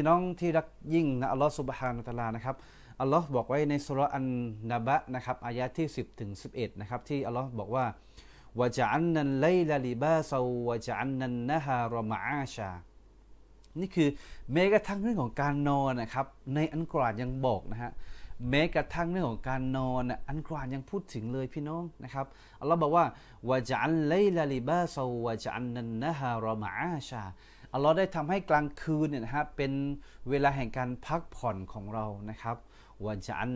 พี่น้องที่รักยิ่งนะอัลลอฮฺสุบฮานุตะลานะครับอัลลอฮ์บอกไว้ในสุรอันนบะนะครับอายะที่ 10ถึง11นะครับที่อัลลอฮ์บอกว่าวะจะอันนันไลลาลิบาซาวะจะอันนันนะฮารมาอาชา นี่คือแม้กระทั่งเรื่องของการนอนนะครับ ในอันกรานยังบอกนะฮะแม้กระทั่งเรื่องของการนอนอันกรานยังพูดถึงเลยพี่น้องนะครับอัลลอฮ์บอกว่าวะจะอันไลลาลิบาซาวะจะอันนันนะฮารมาอาชา อัลลอฮ์ได้ทำให้กลางคืนเนี่ยนะครับเป็นเวลาแห่งการพักผ่อนของเรานะครับวะจัน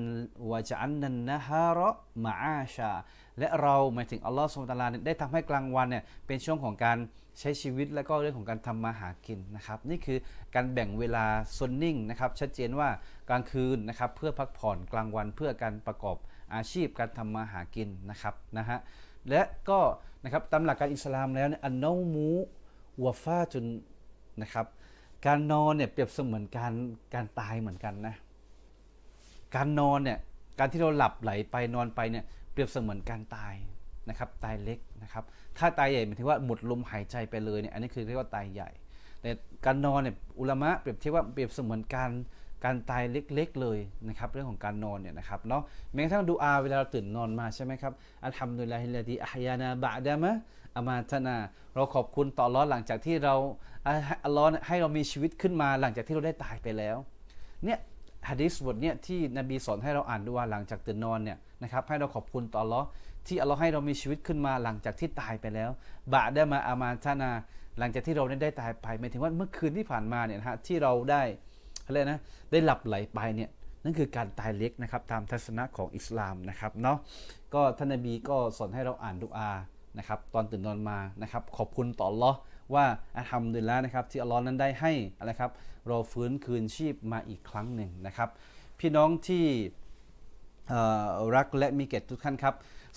วะจันนันนะฮาระมาอาชา และเราหมายถึงอัลลอฮ์สุลตาลาได้ทำให้กลางวันเนี่ยเป็นช่วงของการใช้ชีวิตและก็เรื่องของการทำมาหากินนะครับ นี่คือการแบ่งเวลาโซนนิ่งนะครับ ชัดเจนว่ากลางคืนนะครับ เพื่อพักผ่อนกลางวันเพื่อการประกอบอาชีพการทำมาหากินนะครับนะฮะและก็นะครับตามหลักการอิสลามแล้วเนี่ยอันนมูวฟาจุน นะครับ การนอนเนี่ยเปรียบเสมือนการการตายเหมือนกันนะ การนอนเนี่ยการที่เราหลับไหลไปนอนไปเนี่ยเปรียบเสมือนการตายนะครับตายเล็กนะครับถ้าตายใหญ่หมายถึงว่าหมดลมหายใจไปเลยเนี่ยอันนี้คือเรียกว่าตายใหญ่ แต่การนอนเนี่ยอุลามะเปรียบเทียบว่าเปรียบเสมือนการการตายเล็กๆเลยนะครับเรื่องของการนอนเนี่ยนะครับเนาะแม้กระทั่งดูอาเวลาเราตื่นนอนมาใช่ไหมครับอัลฮัมดุลิลลาฮิลลาดีอัฮยานาบะดามะอามาตนา เราขอบคุณต่อรอดหลังจากที่เรา อัลลอฮ์ให้เรามีชีวิตขึ้นมาหลังจากที่เราได้ตายไปแล้วเนี่ยฮะดิษบทเนี่ยที่นบีสอนให้เราอ่านด้วยหลังจากตื่นนอนเนี่ยนะครับให้เราขอบคุณต่อรอที่อัลลอฮ์ให้เรามีชีวิตขึ้นมาหลังจากที่ตายไปแล้วบะได้มาอามาตนา หลังจากที่เราได้ตายไปหมายถึงว่าเมื่อคืนที่ผ่านมาเนี่ยนะฮะที่เราได้อะไรนะได้หลับไหลไปเนี่ยนั่นคือการตายเล็กนะครับตามทัศนะของอิสลามนะครับเนาะก็ท่านนบีก็สอนให้เราอ่านดุอานะครับตอนตื่นนอนมานะครับขอบคุณต่อลอ ว่าอัลฮัมดุลิลละนะครับที่อัลลอฮ์นั้นได้ให้อะไรครับเราฟื้นคืนชีพมาอีกครั้งหนึ่งนะครับ พี่น้องที่รักและมีเกียรติทุกท่านครับ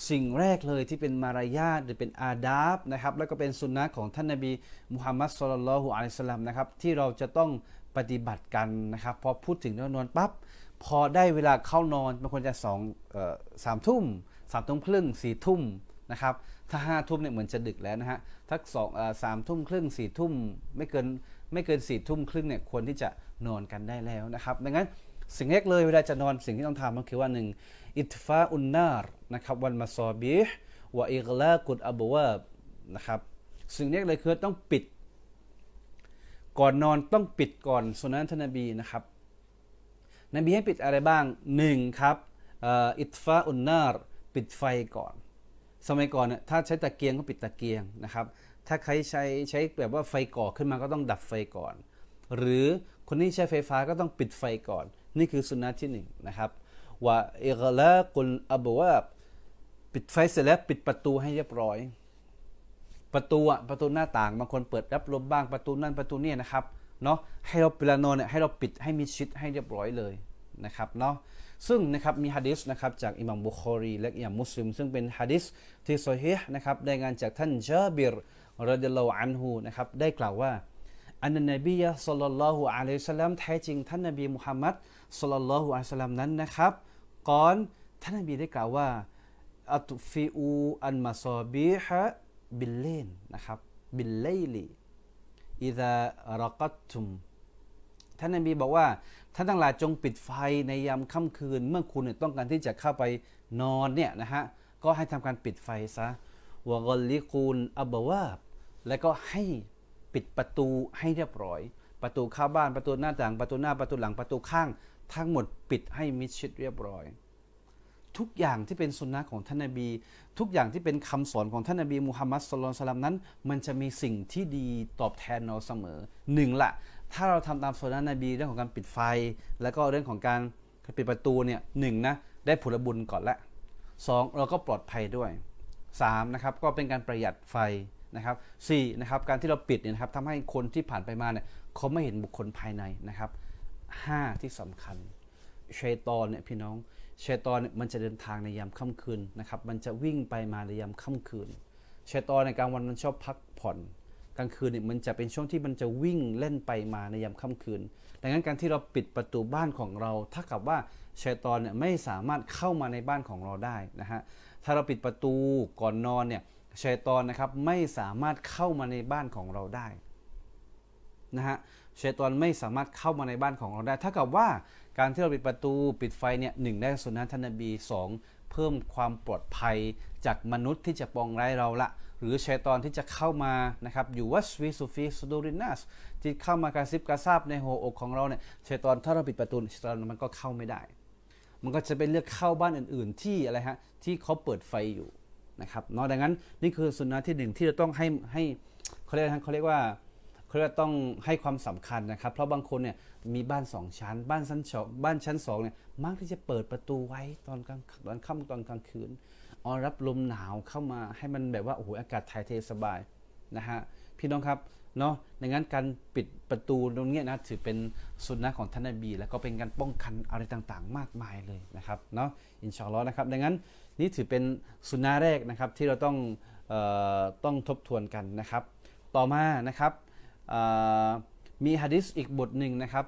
สิ่งแรกเลยที่เป็นมารยาทหรือเป็นอาดาบนะครับแล้วก็เป็นสุนนะของท่านนบีมุฮัมมัดสุลลัลฮุอะลัยสลามนะครับที่เราจะต้องปฏิบัติกันนะครับพอพูดถึงเรื่องนอนปั๊บพอได้เวลาเข้านอนบางคนจะสองสามทุ่มสามทุ่มครึ่งสี่ทุ่ม นะครับ ถ้าห้าทุ่มเนี่ยเหมือนจะดึกแล้วนะฮะทักสองสามทุ่มครึ่งสี่ทุ่มไม่เกินไม่เกินสี่ทุ่มครึ่งเนี่ยควรที่จะนอนกันได้แล้วนะครับดังนั้นสิ่งแรกเลยเวลาจะนอนสิ่งที่ต้องทำก็คือว่าหนึ่งอิตฟาอุนนารนะครับวันมาซอบีห์วะอิกลากุดอับวาบนะครับสิ่งแรกเลยคือต้องปิด ก่อนนอนต้องปิดก่อนสุนันทนบีนะครับนบีให้ปิดอะไรบ้างหนึ่งครับอิตฟาอุนนารปิดไฟก่อน สมัยก่อนเนี่ยถ้าใช้ตะเกียงก็ปิดตะเกียงนะครับ ถ้าใครใช้ใช้แบบว่าไฟก่อขึ้นมาก็ต้องดับไฟก่อน หรือคนที่ใช้ไฟฟ้าก็ต้องปิดไฟก่อน นี่คือสุนัขที่หนึ่งนะครับว่าเอกลากุลอบวาบปิดไฟเสร็จแล้วปิดประตูให้เรียบร้อย ประตูอะประตูหน้าต่างบางคนเปิดรับลมบ้างประตูนั่นประตูนี่นะครับเนาะให้เราเวลานอนเนี่ยให้เราปิดให้มิดชิดให้เรียบร้อยเลย นะครับเนาะซึ่งนะครับมีฮะดิษนะครับจากอิหม่ามบุคอรีและอิหม่ามมุสลิม ซึ่งเป็นฮะดิษที่โซฮีห์นะครับได้งานจากท่านจาบิรรดิลลอันฮูนะครับได้กล่าวว่าอันนนบียะสัลลัลลอฮุอะลัยฮิสลามแท้จริงท่านนบีมุฮัมมัดصلى الله عليه وسلم นั้นนะครับก่อนท่านนบีได้กล่าวว่าأطفئوا المصابيح بالليل นะครับ بالليل إذا رقدتم ท่านนบีบอกว่า ท่านทั้งหลายจงปิดไฟในยามค่ำคืน เมื่อคุณต้องการที่จะเข้าไปนอนเนี่ยนะฮะก็ให้ทำการปิดไฟซะ وأغلقوا الأبواب และก็ให้ปิดประตูให้เรียบร้อย ประตูเข้าบ้านประตูหน้าต่างประตูหน้าประตูหลังประตูข้าง ทั้งหมดปิดให้มิดชิดเรียบร้อย ทุกอย่างที่เป็นสุนนะของท่านนบี ทุกอย่างที่เป็นคำสอนของท่านนบีมุฮัมมัดสุลลัลสลัมนั้น มันจะมีสิ่งที่ดีตอบแทนเราเสมอหนึ่งละ ถ้าเราทำตามสุนนะนบีเรื่องของการปิดไฟ แล้วก็เรื่องของการปิดประตูเนี่ยหนึ่งนะได้ผลบุญก่อนละสองเราก็ปลอดภัยด้วยสามนะครับก็เป็นการประหยัดไฟนะครับสี่นะครับการที่เราปิดเนี่ยนะครับทำให้คนที่ผ่านไปมาเนี่ยเขาไม่เห็นบุคคลภายในนะครับห้าที่สำคัญชัยตอนเนี่ยพี่น้องชัยตอนเนี่ยมันจะเดินทางในยามค่ำคืนนะครับมันจะวิ่งไปมาในยามค่ำคืนชัยตอนในกลางวันมันชอบพักผ่อน กลางคืนเนี่ยมันจะเป็นช่วงที่มันจะวิ่งเล่นไปมาในยามค่ำคืน ดังนั้นการที่เราปิดประตูบ้านของเราถ้ากับว่าชัยตอนเนี่ยไม่สามารถเข้ามาในบ้านของเราได้นะฮะ ถ้าเราปิดประตูก่อนนอนเนี่ยชัยตอนนะครับไม่สามารถเข้ามาในบ้านของเราได้นะฮะชัยตอนไม่สามารถเข้ามาในบ้านของเราได้ ถ้ากับว่าการที่เราปิดประตูปิดไฟเนี่ยหนึ่งได้สุนท่านนบีสองเพิ่มความปลอดภัยจากมนุษย์ที่จะปองร้ายเราละ หรือชัยตอนที่จะเข้ามานะครับอยู่วัสวิสุฟีสุดูรินัสที่เข้ามากระซิบกระซาบในหัวอกของเราเนี่ยชัยตอนถ้าเราปิดประตูชัยตอนมันก็เข้าไม่ได้ มันก็จะไปเลือกเข้าบ้านอื่น ๆ ที่อะไรฮะที่เขาเปิดไฟอยู่นะครับเนาะดังนั้นนี่คือสุนนะที่หนึ่งที่เราต้องให้ให้เขาเรียกเขาเรียกว่าเขาเรียกต้องให้ความสำคัญนะครับ เพราะบางคนเนี่ยมีบ้านสองชั้น บ้านชั้นสองบ้านชั้นสองเนี่ยมักที่จะเปิดประตูไว้ตอนกลางตอนค่ำตอนกลางคืน ออรับลมหนาวเข้ามาให้มันแบบว่าโอ้โหอากาศถ่ายเทสบายนะฮะพี่น้องครับเนาะดังนั้นการปิดประตูตรงนี้นะถือเป็นสุนนะของท่านนบี แล้วก็เป็นการป้องกันอะไรต่างๆ มากมายเลยนะครับเนาะอินชาอัลลอฮ์นะครับ ดังนั้นนี่ถือเป็นสุนนะแรกนะครับที่เราต้องออต้องทบทวนกันนะครับ ต่อมานะครับมีฮะดิษอีกบทหนึ่งนะครับ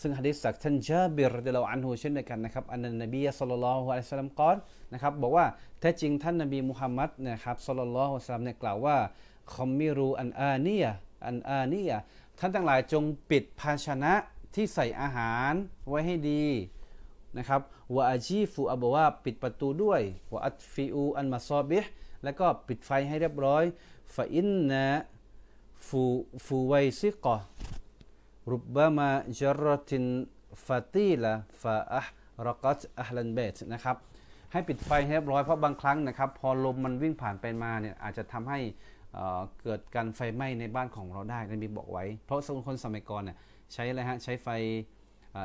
ซึ่งฮะดิษจากท่านจาบิรเดลอันฮูเช่นเดียวกันนะครับอันนบีสุลต่านละฮ์อะลัยฮิสลามกล่าวนะครับบอกว่าแท้จริงท่านนบีมุฮัมมัดนะครับสุลต่านละฮ์อะลัยฮิสลามเนี่ยกล่าวว่าคอมมิรูอันอานียอันอานียท่านทั้งหลายจงปิดภาชนะที่ใส่อาหารไว้ให้ดีนะครับวะอาจีฟูอับว่าปิดประตูด้วยวะอัตฟิอูอันมาซอบิห์แล้วก็ปิดไฟให้เรียบร้อยฟาอินนะฟูฟูไวซิกะ รุบบามาจรตินฟาตีละฟาอะรักัตอัลันเบตนะครับให้ปิดไฟให้เรียบร้อยเพราะบางครั้งนะครับพอลมมันวิ่งผ่านไปมาเนี่ยอาจจะทำให้เกิดการไฟไหม้ในบ้านของเราได้นบีบอกไว้ เพราะสมคนสมัยก่อนเนี่ยใช้อะไรฮะใช้ไฟ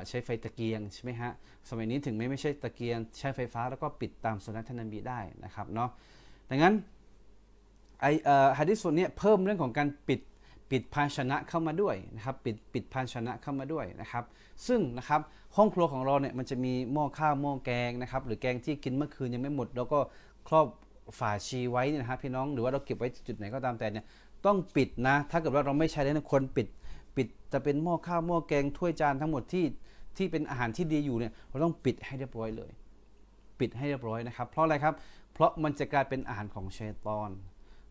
ใช้ไฟตะเกียงใช่ไหมฮะสมัยนี้ถึงไม่ไม่ใช่ตะเกียง ใช้ไฟฟ้าแล้วก็ปิดตามสุนัขท่านนบีได้นะครับเนาะดังนั้นไอฮะดิษส่วนนี้เพิ่มเรื่องของการปิด ปิดภาชนะเข้ามาด้วยนะครับปิดปิดภาชนะเข้ามาด้วยนะครับ ซึ่งนะครับห้องครัวของเราเนี่ยมันจะมีหม้อข้าวหม้อแกงนะครับ หรือแกงที่กินเมื่อคืนยังไม่หมดแล้วก็ครอบฝาชีไว้นะครับพี่น้องหรือว่าเราเก็บไว้จุดไหนก็ตามแต่เนี่ยต้องปิดนะ ถ้าเกิดว่าเราไม่ใช้แล้วควรปิด ปิดจะเป็นหม้อข้าวหม้อแกงถ้วยจานทั้งหมดที่ที่เป็นอาหารที่ดีอยู่เนี่ยเราต้องปิดให้เรียบร้อยเลย ปิดให้เรียบร้อยนะครับ เพราะอะไรครับ เพราะมันจะกลายเป็นอาหารของเชตอน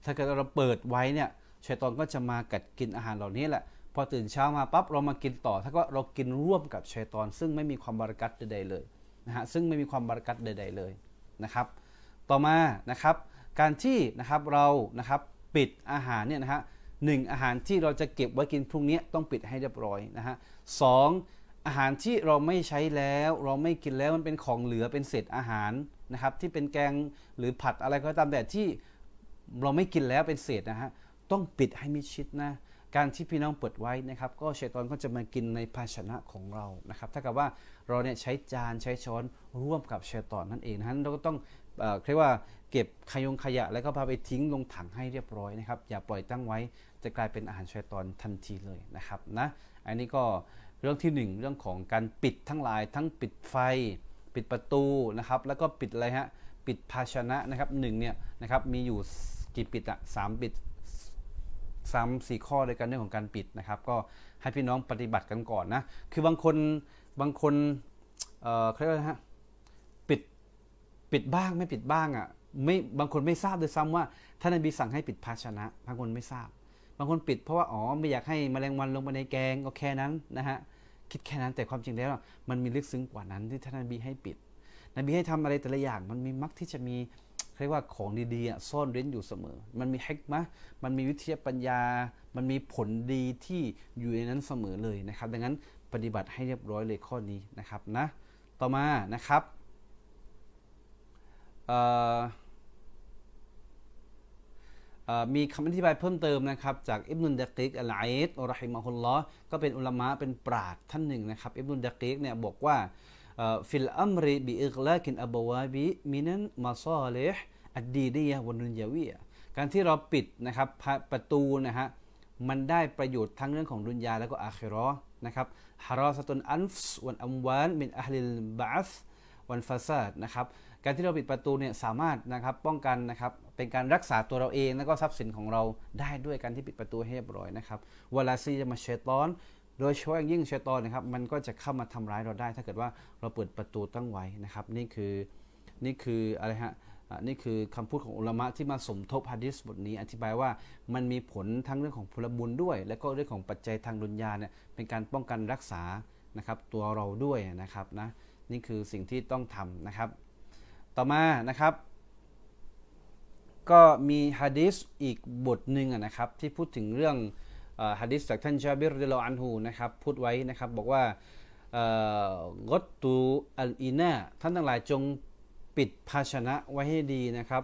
ถ้าเกิดเราเปิดไว้เนี่ย เชตอนก็จะมากัดกินอาหารเหล่านี้แหละ พอตื่นเช้ามาปั๊บเรามากินต่อ ถ้าก็เรากินร่วมกับเชตอน ซึ่งไม่มีความบารักัตใดๆเลยนะฮะซึ่งไม่มีความบารักัตใด ๆเลยนะครับ ต่อมานะครับ การที่นะครับเรานะครับปิดอาหารเนี่ยนะฮะหนึ่งอาหารที่เราจะเก็บไว้กินพรุ่งนี้ต้องปิดให้เรียบร้อยนะฮะสองอาหารที่เราไม่ใช้แล้ว เราไม่กินแล้วมันเป็นของเหลือเป็นเศษอาหารนะครับที่เป็นแกงหรือผัดอะไรก็ตามแต่ที่เราไม่กินแล้วเป็นเศษนะฮะ ต้องปิดให้มิดชิดนะการที่พี่น้องเปิดไว้นะครับ ก็เชตอนก็จะมากินในภาชนะของเรานะครับถ้ากับว่าเราเนี่ยใช้จานใช้ช้อนร่วมกับเชตอนนั่นเองนะเราก็ต้องเรียกว่าเก็บขยงขยะ แล้วก็พาไปทิ้งลงถังให้เรียบร้อยนะครับ อย่าปล่อยตั้งไว้จะกลายเป็นอาหารเชตอนทันทีเลยนะครับนะอันนี้ก็เรื่องที่ 1 เรื่องของการปิดทั้งหลาย ทั้งปิดไฟ ปิดประตูนะครับ แล้วก็ปิดอะไรฮะปิดภาชนะนะครับหนึ่งเนี่ยนะครับมีอยู่กี่ปิดอะสามปิด สามสี่ข้อด้วยกันเรื่องของการปิดนะครับ ก็ให้พี่น้องปฏิบัติกันก่อนนะ คือบางคนบางคนเอ่อเขาเรียกว่าฮะปิดปิดบ้างไม่ปิดบ้างอะ่ะไม่บางคนไม่ทราบด้วยซ้ำว่าท่านนบีสั่งให้ปิดภาชนะ บางคนไม่ทราบ บางคนปิดเพราะว่าอ๋อไม่อยากให้แมลงวันลงมาในแกงก็แค่นั้นนะฮะคิดแค่นั้นแต่ความจริงแล้วมันมีลึกซึ้งกว่านั้นที่ท่านนบีให้ปิด นบีให้ทำอะไรแต่ละอย่างมันมีมักที่จะมี รียกว่าของดีๆซ่อนเร้นอยู่เสมอ มันมีเฮกมะมันมีวิทยาปัญญา มันมีผลดีที่อยู่ในนั้นเสมอเลยนะครับ ดังนั้นปฏิบัติให้เรียบร้อยเลยข้อนี้นะครับนะ ต่อมานะครับมีคำอธิบายเพิ่มเติมนะครับ จากอิบนุนดะกิกอัลไอต์ رحمه الله ก็เป็นอุลามะเป็นปราชญ์ท่านหนึ่งนะครับอิบนุนดะกิกเนี่ยบอกว่าفي الأمر بإغلاق الأبواب من المصالح الدينية والدنيوية การที่เราปิดนะครับประตูนะฮะมันได้ประโยชน์ทั้งเรื่องของดุนยาแล้วก็อาคิรอนะครับحراسة الأنفس والأموال من أهل العبث والفساد นะครับการที่เราปิดประตูเนี่ยสามารถนะครับป้องกันนะครับเป็นการรักษาตัวเราเอง แล้วก็ทรัพย์สินของเราได้ด้วยการที่ปิดประตูให้เรียบร้อยนะครับเวลาซีจะมาเชตอนโดยเฉพาะอย่างยิ่งเชตอนนะครับมันก็จะเข้ามาทำร้ายเราได้ ถ้าเกิดว่าเราเปิดประตูตั้งไว้นะครับ นี่คือนี่คืออะไรฮะ นี่คือคำพูดของอุลามะที่มาสมทบฮะดิษบทนี้ อธิบายว่ามันมีผลทั้งเรื่องของพลบุญด้วย และก็เรื่องของปัจจัยทางดุนยาเนี่ยเป็นการป้องกันรักษานะครับตัวเราด้วยนะครับนะนี่คือสิ่งที่ต้องทำนะครับ ต่อมานะครับ ก็มีฮะดิษอีกบทหนึ่งนะครับที่พูดถึงเรื่องฮะดิษจากท่านจาบิรดิลอันฮูนะครับพูดไว้นะครับบอกว่ากดตูอัลอีนาท่านทั้งหลายจง ปิดภาชนะไว้ให้ดีนะครับ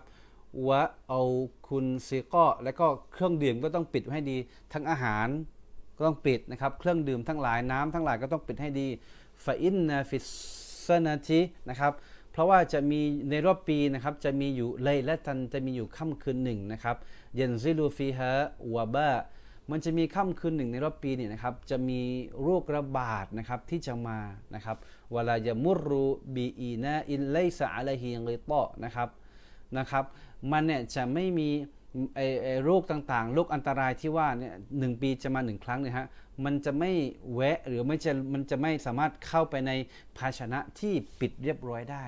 วะเอาคุณซีก็และก็เครื่องดื่มก็ต้องปิดให้ดี ทั้งอาหารก็ต้องปิดนะครับ เครื่องดื่มทั้งหลายน้ำทั้งหลายก็ต้องปิดให้ดีฟาอินนาฟิสนาทีนะครับ เพราะว่าจะมีในรอบปีนะครับจะมีอยู่เลยและทันจะมีอยู่ค่ำคืนหนึ่งนะครับเยนซิลูฟีฮะวาบะ มันจะมีค่ำคืนหนึ่งในรอบปีเนี่ยนะครับจะมีโรคระบาดนะครับที่จะมานะครับเวลายะมุรูบีอีนาอินไลซาอะลัยฮิงลิตอนะครับนะครับ มันเนี่ยจะไม่มีไอไอโรคต่างๆ โรคอันตรายที่ว่าเนี่ยหนึ่งปีจะมาหนึ่งครั้งเนี่ยฮะ มันจะไม่แวะหรือไม่จะมันจะไม่สามารถเข้าไปในภาชนะที่ปิดเรียบร้อยได้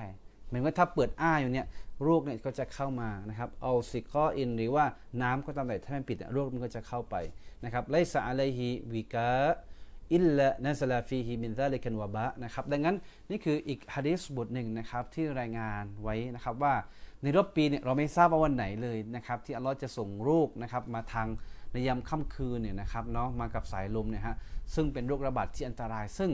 เหมือนว่าถ้าเปิดอ้าอยู่เนี่ยโรคเนี่ยก็จะเข้ามานะครับأو سقاء หรือว่าน้ำก็ตามแต่ถ้ามันปิดโรคมันก็จะเข้าไปนะครับليس عليه وكاء إلا نزل فيه من ذلك الوباء นะครับดังนั้นนี่คืออีกฮะดีษบทหนึ่งนะครับที่รายงานไว้นะครับว่าในรอบปีเนี่ยเราไม่ทราบว่าวันไหนเลยนะครับที่อัลลอฮ์จะส่งโรคนะครับมาทางในยามค่ำคืนเนี่ยนะครับเนาะมากับสายลมเนี่ยฮะซึ่งเป็นโรคระบาดที่อันตราย ซึ่ง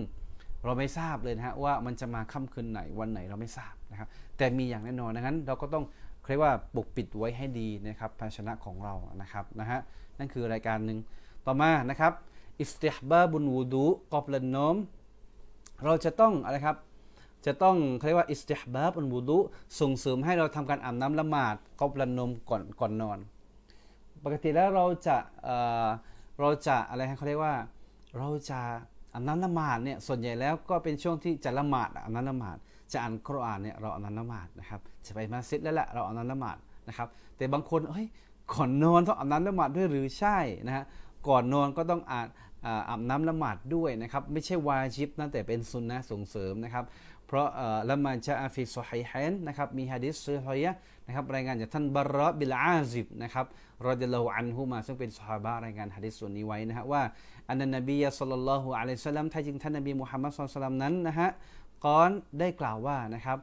เราไม่ทราบเลยนะฮะว่ามันจะมาค่ำคืนไหนวันไหนเราไม่ทราบ นะครับแต่มีอย่างแน่นอนดังนั้นเราก็ต้องเรียกว่าปกปิดไว้ให้ดีนะครับภาชนะของเรานะครับนะฮะนั่นคือรายการหนึ่งต่อมานะครับอิสติฮบาบุนวูดูกอบลันนมเราจะต้องอะไรครับจะต้องเรียกว่าอิสติฮบาบุนวูดูส่งเสริมให้เราทำการอาบน้ำละหมาดกอบลันนมก่อนก่อนนอน ปกติแล้วเราจะเเราจะอะไรเขาเรียกว่าเราจะอาบน้ำละหมาดเนี่ยส่วนใหญ่แล้วก็เป็นช่วงที่จะละหมาดอาบน้ำละหมาด จะอ่านคุรานเนี่ยเราอ่าน้ำละหมาดนะครับ จะไปมัสยิดแล้วแหละเราอ่าน้ำละหมาดนะครับ แต่บางคนเฮ้ยก่อนนอนต้องอ่าน้ำละหมาดด้วยหรือใช่นะฮะก่อนนอนก็ต้องอ่าบอาบน้ำละหมาดด้วยนะครับ ไม่ใช่วาจิบนะแต่เป็นสุนนะส่งเสริมนะครับ เพราะละมาจะอาฟิสฮิฮันนะครับมีฮะดิษซอฮียนะครับรายงานจากท่านบารอบิลอาซิบนะครับرضي الله عنهما ซึ่งเป็นสฮาบะรายงานฮะดิษส่วนนี้ไว้นะฮะว่า أن النبي صلى الله عليه وسلم แท้จริงท่านนบีมุฮัมมัดสุลลัลลัมนั้นนะฮะقال ได้กล่าวว่านะครับ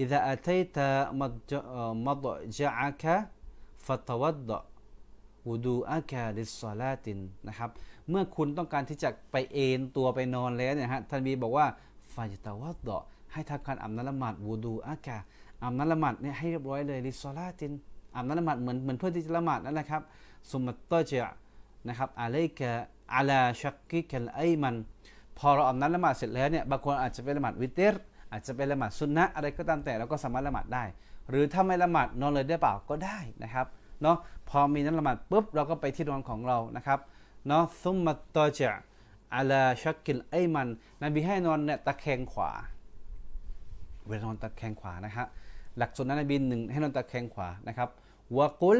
إذا أتيت مضجعك فتوضأ وضوءك للصلاة นะครับเมื่อคุณต้องการที่จะไปเอนตัวไปนอนแล้วเนี่ยฮะท่านนบีบอกว่าฟาจตาวัดดะให้ทำการอาบน้ำละหมาดวูดูอากาอาบน้ำละหมาดเนี่ยให้เรียบร้อยเลยลิสซาลาตินอาบน้ำละหมาดเหมือนเหมือนเพื่อที่จะละหมาดนั่นแหละครับสุมัตเตอร์เจ นะครับอะลัยกะอาลาชักกิกัลไอมัน พอเราอาบน้ำละหมาดเสร็จแล้วเนี่ยบางคนอาจจะไปละหมาดวิเตรอาจจะไปละหมาดสุนนะอะไรก็ตามแต่เราก็สามารถละหมาดได้ หรือถ้าไม่ละหมาดนอนเลยได้เปล่าก็ได้นะครับเนาะพอมีน้ำละหมาดปุ๊บเราก็ไปที่นอนของเรานะครับเนาะثم اضطجع على شقك الأيمن นบีให้นอนเนี่ยตะแคงขวาเวลานอนตะแคงขวานะฮะหลักสุนนะนบีหนึ่งให้นอนตะแคงขวานะครับوقل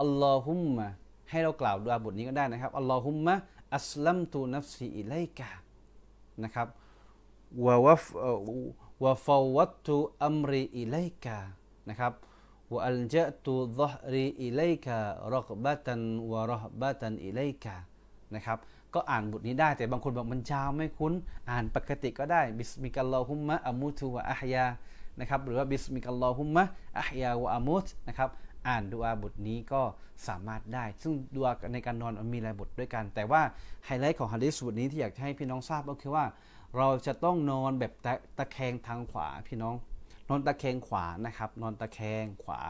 اللهم ให้เรากล่าวด้วยบทนี้ก็ได้นะครับاللهم أسلمت نفسي إليك นะครับو و وفوضت أمري إليك นะครับوألج أت ظهري إليك رغبة ورهبة إليك นะครับก็อ่านบทนี้ได้แต่บางคนบอกมันยาวไม่คุ้น อ่านปกติก็ได้باسمك اللهم أموت وأحيا นะครับหรือว่าباسمك اللهم أحيا وأموت นะครับ อ่านดูอาบทนี้ก็สามารถได้ ซึ่งดูอาในการนอนมีหลายบทด้วยกัน แต่ว่าไฮไลท์ของฮะดิษบทนี้ที่อยากให้พี่น้องทราบก็คือว่า เราจะต้องนอนแบบตะแคงทางขวาพี่น้อง นอนตะแคงขวานะครับ นอนตะแคงขวา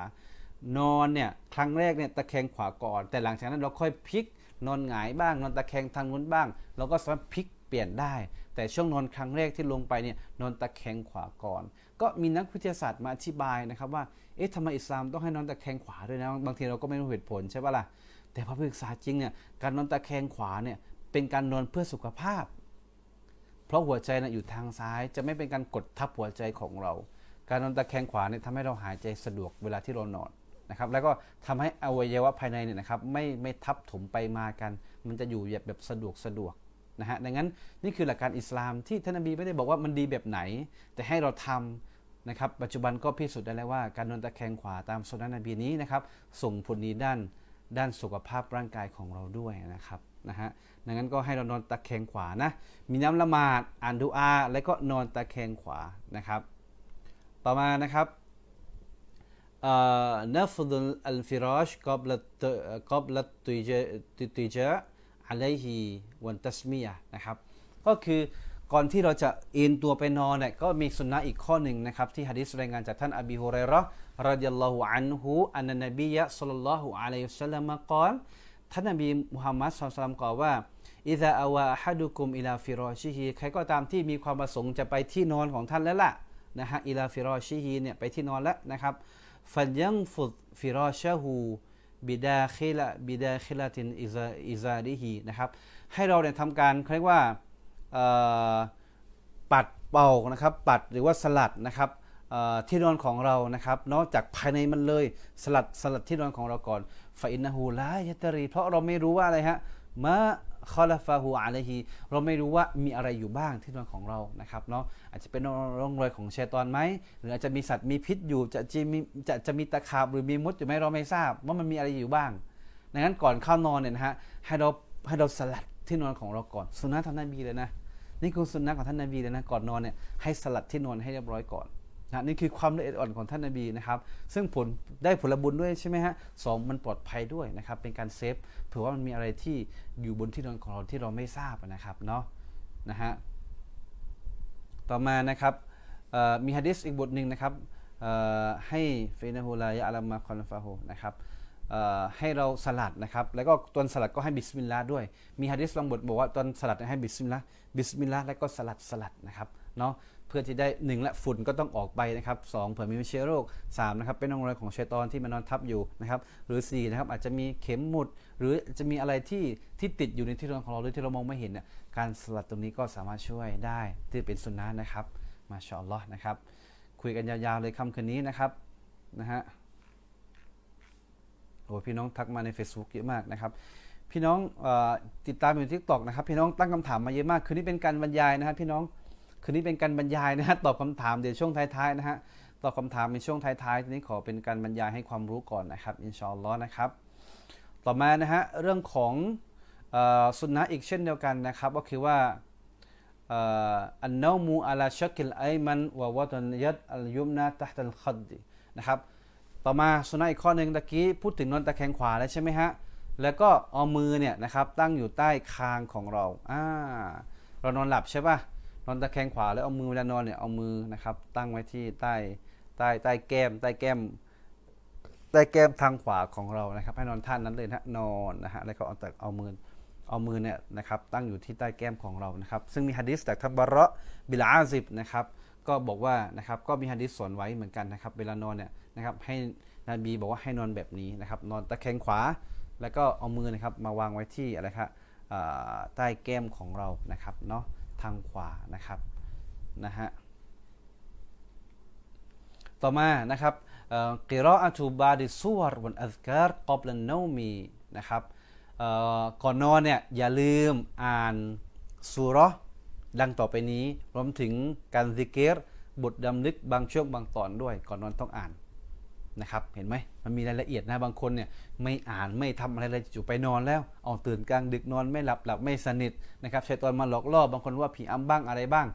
นอนเนี่ยครั้งแรกเนี่ยตะแคงขวาก่อน แต่หลังจากนั้นเราค่อยพลิกนอนหงายบ้าง นอนตะแคงทางนู้นบ้าง เราก็สามารถพลิก ปลี่ยนได้ แต่ช่วงนอนครั้งแรกที่ลงไปเนี่ยนอนตะแคงขวาก่อน ก็มีนักวิทยาศาสตร์มาอธิบายนะครับว่าเอ๊ะทำไมอิสลามต้องให้นอนตะแคงขวาด้วยนะบางทีเราก็ไม่รู้เหตุผลใช่ปะล่ะแต่พอศึกษาจริงเนี่ยการนอนตะแคงขวาเนี่ยเป็นการนอนเพื่อสุขภาพ เพราะหัวใจนะอยู่ทางซ้ายจะไม่เป็นการกดทับหัวใจของเรา การนอนตะแคงขวาเนี่ยทำให้เราหายใจสะดวกเวลาที่เรานอนนะครับแล้วก็ทำให้อวัยวะภายในเนี่ยนะครับไม่ไม่ทับถมไปมากัน มันจะอยู่แบบแบบสะดวกสะดวก นะฮะดังนั้นนี่คือหลักการอิสลามที่ท่านนบีไม่ได้บอกว่ามันดีแบบไหน แต่ให้เราทำนะครับปัจจุบันก็พิสูจน์ได้แล้วว่าการนอนตะแคงขวาตามสุนัขนบีนี้นะครับส่งผลดีด้านด้านสุขภาพร่างกายของเราด้วยนะครับนะฮะดังนั้นก็ให้เรานอนตะแคงขวานะมีน้ำละหมาดอ่านดูอา และก็นอนตะแคงขวานะครับ ต่อมานะครับเอ่อนฟดุลอัลฟิรอชกอบละกอบละตุยเจตุยเจ อะลัยฮีวันตัสมียะนะครับ ก็คือก่อนที่เราจะเอนตัวไปนอนเนี่ยก็มีสุนนะอีกข้อหนึ่งนะครับ ที่ฮะดิษรายงานจากท่านอบีฮุเรระรดิยัลลอฮุอันฮุอันนบียะสุลลัลลอฮุอะลัยฮิสซาลามะกอลท่านนบีมุฮัมมัดสัลลัมกล่าวว่าإذا أوى أحدكم إلى فراشه ใครก็ตามที่มีความประสงค์จะไปที่นอนของท่านแล้วล่ะนะฮะإلى فراشه เนี่ยไปที่นอนแล้วนะครับفلينفض فراشه بداخلة بداخلة إزا إزاره นะครับ ให้เราเนี่ยทำการเรียกว่าปัดเป่านะครับ ปัดหรือว่าสลัดนะครับที่นอนของเรานะครับนอกจากภายในมันเลยสลัดสลัดที่นอนของเราก่อนฟาอินนหูลายตรี เพราะเราไม่รู้ว่าอะไรฮะมะ คอลฟาหูอะลัยฮีเราไม่รู้ว่ามีอะไรอยู่บ้างที่นอนของเรานะครับเนาะอาจจะเป็นร่องรอยของเชตอนไหมหรืออาจจะมีสัตว์มีพิษอยู่จะจะมีจะจะมีตะขาบหรือมีมดอยู่ไหมเราไม่ทราบ ว่ามันมีอะไรอยู่บ้างดังนั้นก่อนเข้านอนเนี่ยนะฮะให้เราให้เราสลัดที่นอนของเราก่อนสุนัขท่านนบีเลยนะนี่คือสุนัขของท่านนบีเลยนะก่อนนอนเนี่ยให้สลัดที่นอนให้เรียบร้อยก่อน นะนี่คือความละเอียดอ่อนของท่านนบีนะครับ ซึ่งผลได้ผลบุญด้วยใช่ไหมฮะสองมันปลอดภัยด้วยนะครับ เป็นการ safe เผื่อว่ามันมีอะไรที่อยู่บนที่นอนของเราที่เราไม่ทราบนะครับเนาะนะฮะต่อมานะครับมีฮะดิษอีกบทหนึ่งนะครับให้فإنه لا يعلم ما خلفه นะครับให้เราสลัดนะครับ แล้วก็ตอนสลัดก็ให้بسم الله ด้วย มีฮะดิษบางบทบอกว่าตอนสลัดให้ بسم اللهบิสมิลลาห์แล้วก็สลัดสลัดนะครับเนาะ พื่อที่ได้หนึ่งละฝุ่นก็ต้องออกไปนะครับสองเผื่อมีเชื้อโรค3นะครับเป็นร่องรอยของเชัยตอนที่มันนอนทับอยู่นะครับหรือ4นะครับอาจจะมีเข็มหมุด หรือจะมีอะไรที่ที่ติดอยู่ในที่นอนของเราหรือที่เรามองไม่เห็นเนี่ยการสลัดตรงนี้ก็สามารถช่วยได้ที่เป็นสุนนะนะครับมาชอลลอฮ์นะครับคุยกันยาวๆเลยคำคืนนี้นะครับนะฮะโอ้พี่น้องทักมาใน Facebook เยอะมากนะครับพี่น้องอติดตามอยู่ TikTok นะครับพี่น้องตั้งคำถามมาเยอะมาก คืนนี้เป็นการบรรยายนะครับพี่น้อง คืนนี้เป็นการบรรยายนะฮะตอบคำถามเดี๋ยวช่วงท้ายๆนะฮะตอบคำถามในช่วงท้ายๆทีนี้ขอเป็นการบรรยายให้ความรู้ก่อนนะครับإن شاء الله นะครับ ต่อมานะฮะเรื่องของสุนนะอีกเช่นเดียวกันนะครับ ก็คือว่าالنوم على الشق الأيمن و ووضع اليد اليمنى تحت الخد นะครับต่อมาสุนนะอีกข้อหนึ่งตะกี้พูดถึงนอนตะแคงขวาแล้วใช่ไหมฮะแล้วก็เอามือเนี่ยนะครับตั้งอยู่ใต้คางของเราอ่าเรานอนหลับใช่ป่ะ นอนตะแคงขวาแล้วเอามือเวลานอนเนี่ยเอามือนะครับ ตั้งไว้ที่ใต้ใต้ใต้แก้ม ใต้แก้มใต้แก้มทางขวาของเรานะครับ ให้นอนท่านนั้นเลยนะนอนนะฮะแล้วก็เอาแต่เอามือเอามือเนี่ยนะครับ ตั้งอยู่ที่ใต้แก้มของเรานะครับ ซึ่งมีฮะดิษจากทับบาระบิลาซิบนะครับก็บอกว่านะครับก็มีฮะดิษสอนไว้เหมือนกันนะครับ เวลานอนเนี่ยนะครับให้นบีบอกว่าให้นอนแบบนี้นะครับ นอนตะแคงขวา แล้วก็เอามือนะครับมาวางไว้ที่อะไรครับใต้แก้มของเรานะครับเนาะ ทางขวานะครับนะฮะต่อมานะครับกิรออะตูบาดิสุวรบนอัลการกอบลันโนมีนะครับก่อนนอนเนี่ยอย่าลืมอ่านสุรดังต่อไปนี้ รวมถึงการซิกเกตบทดำลึกบางช่วงบางตอนด้วย ก่อนนอนต้องอ่าน นะครับเห็นไหมมันมีรายละเอียดนะบางคนเนี่ยไม่อ่านไม่ทำอะไรเลยจู่ไปนอนแล้วเอาตื่นกลางดึกนอนไม่หลับหลับไม่สนิทนะครับใช้ตอนมาหลอกล่อบางคนว่าผีอำบ้างอะไรบ้าง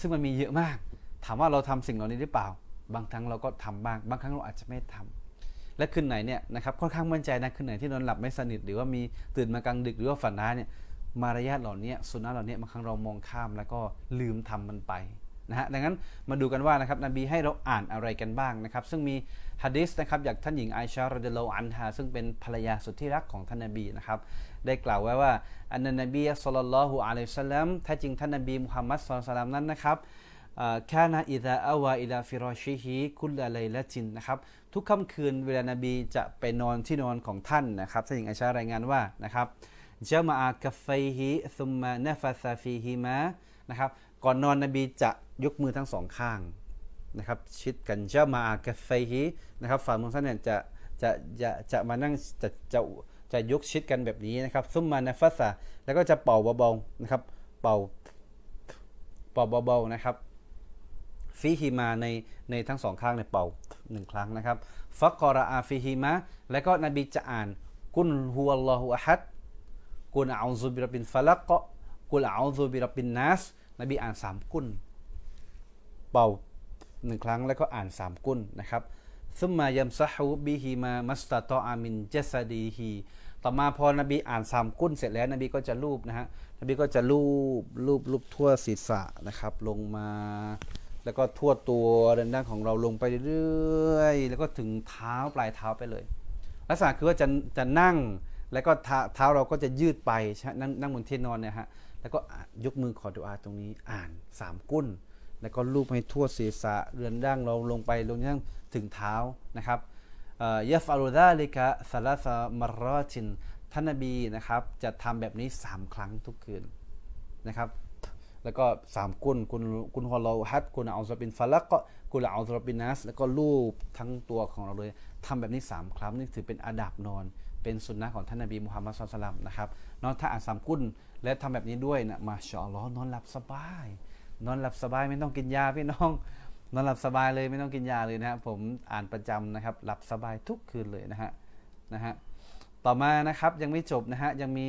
ซึ่งมันมีเยอะมาก ถามว่าเราทำสิ่งเหล่านี้หรือเปล่า บางครั้งเราก็ทำบ้าง บางครั้งเราอาจจะไม่ทำและคืนไหนเนี่ยนะครับค่อนข้างมั่นใจนะคืนไหนที่นอนหลับไม่สนิท หรือว่ามีตื่นมากลางดึกหรือว่าฝันร้ายเนี่ยมารยาทเหล่านี้สุนนะเหล่านี้บางครั้งเรามองข้ามแล้วก็ลืมทำมันไป นะฮะดังนั้นมาดูกันว่านะครับนบีให้เราอ่านอะไรกันบ้างนะครับ ซึ่งมีฮะดิษนะครับจากท่านหญิงไอชา رضي الله عنها ซึ่งเป็นภรรยาสุดที่รักของท่านนบีนะครับ ได้กล่าวไว้ว่าอันนบีสุลลัลลอฮุอะลัยฮิสลามถ้าจริงท่านนบีมุฮัมมัดสุลลัลลนั้นนะครับكان إذا أوى إلى فراشه كل ليلة นะครับทุกค่ำคืนเวลานบีจะไปนอนที่นอนของท่านนะครับท่านหญิงไอชารายงานว่านะครับجمع كفيه ثم نفث فيهما นะครับก่อนนอนนบีจะ ยกมือทั้งสองข้างนะครับชิดกันجمع كفيه นะครับฝ่ามือท่านเนี่ยจะจะจะจะมานั่งจะจะจะยกชิดกันแบบนี้นะครับثم نفث แล้วก็จะเป่าเบาๆนะครับเป่าเป่าเบาๆนะครับفيهما ในในทั้งสองข้างในเป่าหนึ่งครั้งนะครับفقرأ فيهما และก็นบีจะอ่านقل هو الله أحد قل أعوذ برب الفلق قل أعوذ برب الناس นบีอ่านสามกุล เป่าหนึ่งครั้งแล้วก็อ่านสามกุลนะครับثم يمسح بهما ما استطاع من جسده ต่อมาพอนบีอ่านสามกุลเสร็จแล้ว นบีก็จะลูบนะฮะนบีก็จะรูปรูปรูปทั่วศีรษะนะครับ ลงมา แล้วก็ทั่วตัวด้านด้านของเราลงไปเรื่อยแล้วก็ถึงเท้าปลายเท้าไปเลย ลักษณะคือว่าจะจะนั่งแล้วก็เท้าเราก็จะยืดไปนั่งนั่งบนที่นอนเนี่ยฮะแล้วก็ยกมือขอดุอาตรงนี้อ่านสามกุ้น แล้วก็ลูบให้ทั่วศีรษะเรือนร่างเราลงไปลงยังถึงเท้านะครับยาฟารูดาลิกะซาลาซามารอชินท่านนบีนะครับจะทำแบบนี้ 3 ครั้งทุกคืนนะครับ แล้วก็สามกุนกุนกุนฮอลโลฮัดกุนอัลซาบินฟาลักก็กุนอัลซาบินนัสแล้วก็ลูบทั้งตัวของเราเลยทำแบบนี้ 3 ครั้งนี่ถือเป็นอาดับนอนเป็นสุนนะของท่านนบีมุฮัมมัดสุลตัลลัมนะครับนอนถ้าอ่านสามกุนและทำแบบนี้ด้วยนะมาชอลอนอนหลับสบาย นอนหลับสบายไม่ต้องกินยาพี่น้อง นอนหลับสบายเลยไม่ต้องกินยาเลยนะครับผมอ่านประจำนะครับ หลับสบายทุกคืนเลยนะฮะนะฮะต่อมานะครับยังไม่จบนะฮะยังมี